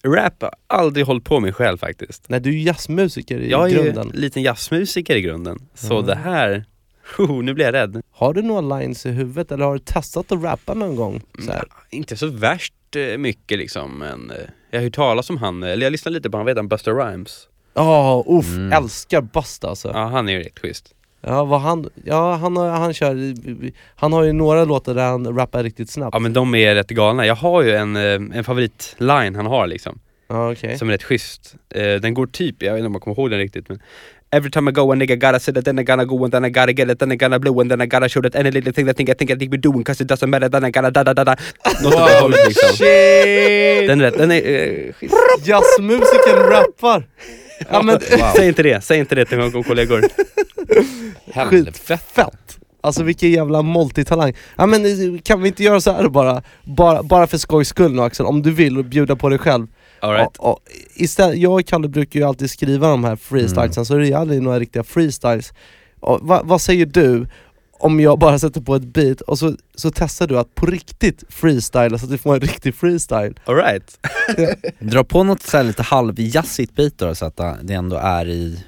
[SPEAKER 4] rap har aldrig hållit på med själv faktiskt.
[SPEAKER 3] Nej du är ju jazzmusiker i
[SPEAKER 4] Jag är ju
[SPEAKER 3] grunden.
[SPEAKER 4] en liten jazzmusiker i grunden, så
[SPEAKER 3] Mm.
[SPEAKER 4] det här, oh, nu blir jag rädd.
[SPEAKER 3] Har du några lines i huvudet eller har du testat att rappa någon gång? Så här?
[SPEAKER 4] Inte så värst eh, mycket liksom, men eh, jag har hört talas om han, eller jag lyssnade lite på han, vet han, Buster Rhymes?
[SPEAKER 3] Ja, uff,
[SPEAKER 2] Mm.
[SPEAKER 3] älskar Busta alltså.
[SPEAKER 4] Ja, han är ju rätt schysst.
[SPEAKER 3] Ja, vad han, ja han, har, han kör, han har ju några låtar där han rappar riktigt snabbt.
[SPEAKER 4] Ja men de är rätt galna. Jag har ju en, eh, en favoritline han har liksom.
[SPEAKER 3] Ja, okej.
[SPEAKER 4] Som är rätt schysst. Eh, den går typ, jag vet inte om jag kommer ihåg den riktigt men Every time I go a nigga gotta sit it, then I gotta go and then I gotta get it, then I gotta blow and then I gotta show that any little thing that think I think I think we're doing cause it doesn't matter, then I gotta da da da da Något det hållet liksom.
[SPEAKER 3] Shit!
[SPEAKER 4] Den är rätt, den är eh, schysst.
[SPEAKER 3] Jazzmusiken rappar! Ja, men,
[SPEAKER 4] Säg inte det, säg inte det till mina kollegor.
[SPEAKER 3] Skitfett! Alltså vilken jävla multitalang. Ja men kan vi inte göra så här bara? Bara, bara för skojs skull nu Axel, om du vill och bjuda på dig själv.
[SPEAKER 4] All right.
[SPEAKER 3] Och, och, istället, jag och Kalle brukar ju alltid skriva de här freestylesen, så det är aldrig några riktiga freestyles. Och, va, vad säger du om jag bara sätter på ett beat och så, så testar du att på riktigt freestyla så att vi får en riktig freestyle?
[SPEAKER 4] All right.
[SPEAKER 2] Dra på något så här lite halvjazzigt beat då så att det ändå är i...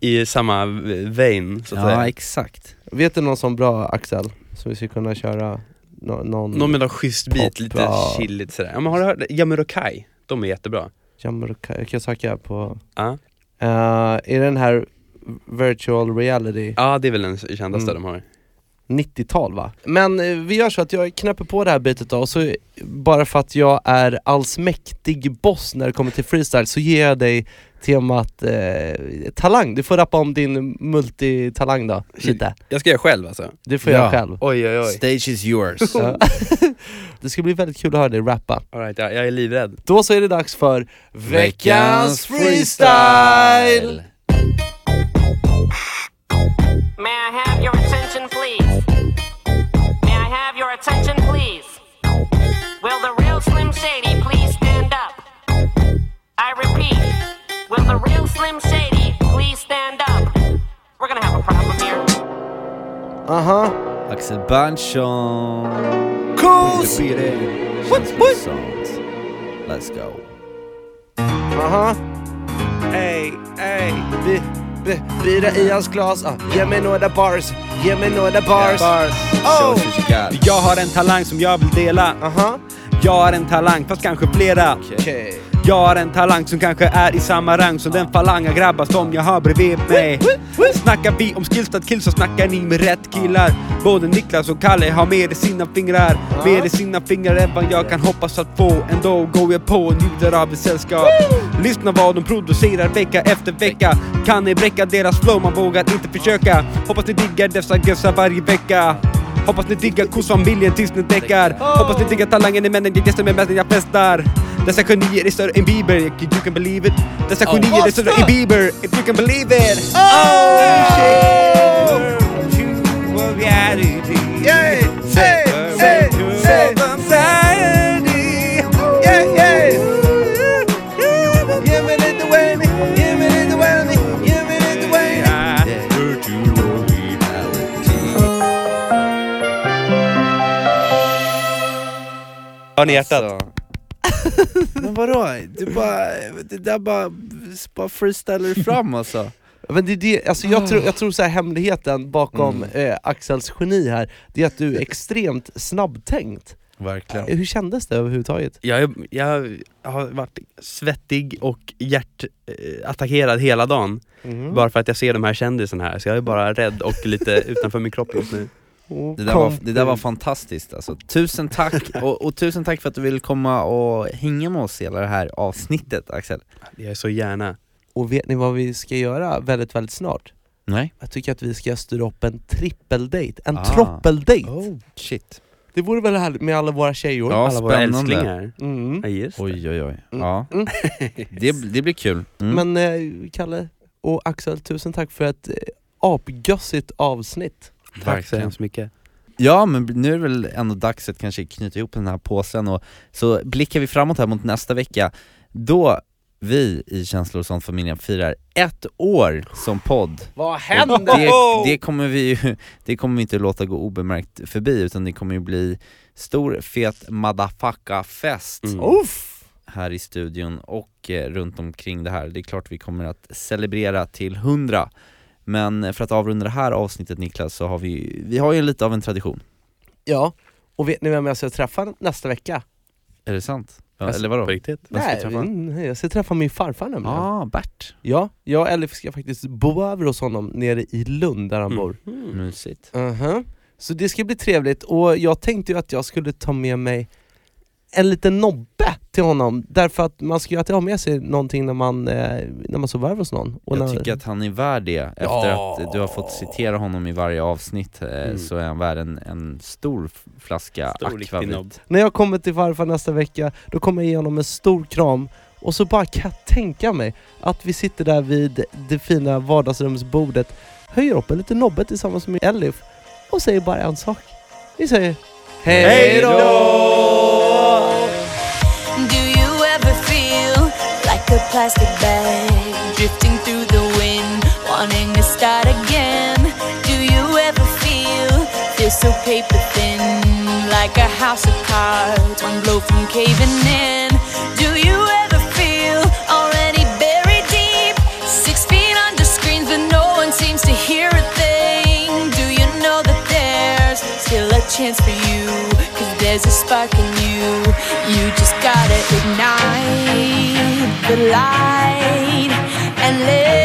[SPEAKER 4] I samma vein så att
[SPEAKER 2] Ja
[SPEAKER 4] säga.
[SPEAKER 2] exakt.
[SPEAKER 3] Vet du någon som bra Axel? Som vi skulle kunna köra nå- någon...
[SPEAKER 4] Någon med någon schysst beat, lite
[SPEAKER 3] ja.
[SPEAKER 4] chilligt sådär. Ja, men har du hört Yamurokai? De är jättebra.
[SPEAKER 3] Jamaica, jag kan söka på...
[SPEAKER 4] Ja.
[SPEAKER 3] Uh, är den här virtual reality?
[SPEAKER 4] Ja, det är väl den kändaste
[SPEAKER 3] Mm.
[SPEAKER 4] de har.
[SPEAKER 3] 90-tal va? Men eh, vi gör så att jag knäpper på det här bitet då, och så bara för att jag är allsmäktig boss när det kommer till freestyle så ger jag dig temat eh, talang. Du får rappa om din multitalang då, lite.
[SPEAKER 4] Jag ska göra själv alltså?
[SPEAKER 3] Du får göra själv.
[SPEAKER 4] Oj oj oj.
[SPEAKER 2] Stage is yours.
[SPEAKER 3] Ja. det ska bli väldigt kul att höra dig rappa.
[SPEAKER 4] All right, jag, jag är livrädd.
[SPEAKER 3] Då så är det dags för veckans freestyle!
[SPEAKER 11] May I have your attention, please? Attention, please? Will the real Slim Shady please stand up? I repeat, will the real Slim Shady please stand up? We're gonna have a problem here.
[SPEAKER 3] Aha.
[SPEAKER 2] Axel Berntsson.
[SPEAKER 3] Kos!
[SPEAKER 2] Känslosånt. Let's go.
[SPEAKER 3] Aha. Ey, ey, vi, vi, bira i hans glas, ah. ge mig några bars, ge mig några bars. Oh!
[SPEAKER 1] Jag har en talang som jag vill dela.
[SPEAKER 3] Aha.
[SPEAKER 1] Jag har en talang, fast kanske flera.
[SPEAKER 3] Okay.
[SPEAKER 1] Jag har en talang som kanske är i samma rang som den falanga grabbar som jag har bredvid mig. Snackar vi om skillstad kill så snackar ni med rätt killar. Både Niklas och Kalle har mer i sina fingrar. Mer i sina fingrar än vad jag kan hoppas att få. Ändå går jag på och njuter av ett sällskap. Lyssna vad de producerar vecka efter vecka. Kan ni bräcka deras flow? Man vågar inte försöka. Hoppas ni diggar dessa gössar varje vecka. Hoppas ni diggar kosfamiljen tills ni däckar Hoppas ni diggar talangen i männen, jag gästar med när jag festar Dessa genier är större än Bieber, you can believe it Dessa
[SPEAKER 3] Oh,
[SPEAKER 1] genier är större än Bieber, if you can believe it
[SPEAKER 3] Ge
[SPEAKER 4] Har ni hjärtat?
[SPEAKER 2] Alltså. Men vadå? Du bara, det där bara, bara freestylar fram alltså.
[SPEAKER 3] Men det det, alltså jag, tror, jag tror så här hemligheten bakom eh, Axels geni här, det är att du är extremt snabbtänkt.
[SPEAKER 2] Verkligen.
[SPEAKER 3] Hur kändes det överhuvudtaget?
[SPEAKER 4] Jag, jag har varit svettig och hjärtattackerad hela dagen.
[SPEAKER 3] Mhm.
[SPEAKER 4] Bara för att jag ser de här kändisarna här, så jag är bara rädd och lite utanför min kropp just nu.
[SPEAKER 2] Det där, var, det där var fantastiskt alltså. Tusen tack, och, och tusen tack för att du vill komma och hänga med oss i hela det här avsnittet Axel.
[SPEAKER 4] Jag är så gärna.
[SPEAKER 3] Och vet ni vad vi ska göra väldigt, väldigt snart?
[SPEAKER 2] Nej.
[SPEAKER 3] Jag tycker att vi ska styra upp en trippeldate, en
[SPEAKER 2] Ah.
[SPEAKER 3] trippeldate!
[SPEAKER 4] Oh.
[SPEAKER 2] Shit.
[SPEAKER 3] Det vore väl härligt med alla våra tjejor?
[SPEAKER 2] Ja,
[SPEAKER 4] Alla våra
[SPEAKER 2] spännande.
[SPEAKER 4] älsklingar.
[SPEAKER 3] Mm.
[SPEAKER 4] Ja, just det.
[SPEAKER 2] Oj oj oj.
[SPEAKER 3] Mm.
[SPEAKER 2] Ja.
[SPEAKER 3] Mm.
[SPEAKER 2] Det, det blir kul. Mm.
[SPEAKER 3] Men eh, Kalle och Axel, tusen tack för ett eh, apgössigt avsnitt.
[SPEAKER 4] Tack så
[SPEAKER 2] Verkligen.
[SPEAKER 4] hemskt mycket.
[SPEAKER 2] Ja men nu är det väl ändå dags att kanske knyta ihop den här påsen och så blickar vi framåt här mot nästa vecka då vi i Känslor och sånt familjen firar ett år som podd.
[SPEAKER 3] Vad händer?
[SPEAKER 2] Det, det kommer vi ju, det kommer vi inte låta gå obemärkt förbi utan det kommer ju bli stor fet motherfucka fest
[SPEAKER 4] Mm.
[SPEAKER 3] Uff!
[SPEAKER 2] här i studion och eh, runt omkring det här. Det är klart vi kommer att celebrera till 100 Men för att avrunda det här avsnittet Niklas så har vi, vi har ju lite av en tradition.
[SPEAKER 3] Ja, och vet ni vem jag ska träffa nästa vecka?
[SPEAKER 2] Är det sant? Ja,
[SPEAKER 4] Alltså,
[SPEAKER 2] eller vadå?
[SPEAKER 4] På riktigt?
[SPEAKER 3] Nej, mm, jag ska träffa min farfar nämligen.
[SPEAKER 2] Ja, ah, Bert.
[SPEAKER 3] Ja, jag och Elif ska faktiskt bo över hos honom nere i Lund där han bor.
[SPEAKER 2] Mysigt.
[SPEAKER 3] Mhm. Så det ska bli trevligt, och jag tänkte ju att jag skulle ta med mig en liten nobbe till honom, därför att man ska ju alltid ha med sig någonting när man, eh, när man sover över hos någon. Och
[SPEAKER 2] Jag
[SPEAKER 3] när,
[SPEAKER 2] tycker att han är värd det, efter
[SPEAKER 3] Ja.
[SPEAKER 2] att du har fått citera honom i varje avsnitt eh,
[SPEAKER 4] Mm.
[SPEAKER 2] så är han värd en, en stor flaska
[SPEAKER 4] Stor
[SPEAKER 2] akvavit.
[SPEAKER 3] när jag kommer till farfar nästa vecka, då kommer jag ge honom en stor kram, och så bara kan jag tänka mig att vi sitter där vid det fina vardagsrumsbordet, höjer upp en liten nobbe tillsammans med Elif, och säger bara en sak. Vi säger Hej då!
[SPEAKER 12] Plastic bag drifting through the wind, wanting to start again? Do you ever feel feel so paper thin, like a house of cards, one blow from caving in? Do you ever feel already buried deep, six feet under screens, but no one seems to hear a thing? Do you know that there's still a chance for you? Cause there's a spark in you. You just gotta ignite the light and live.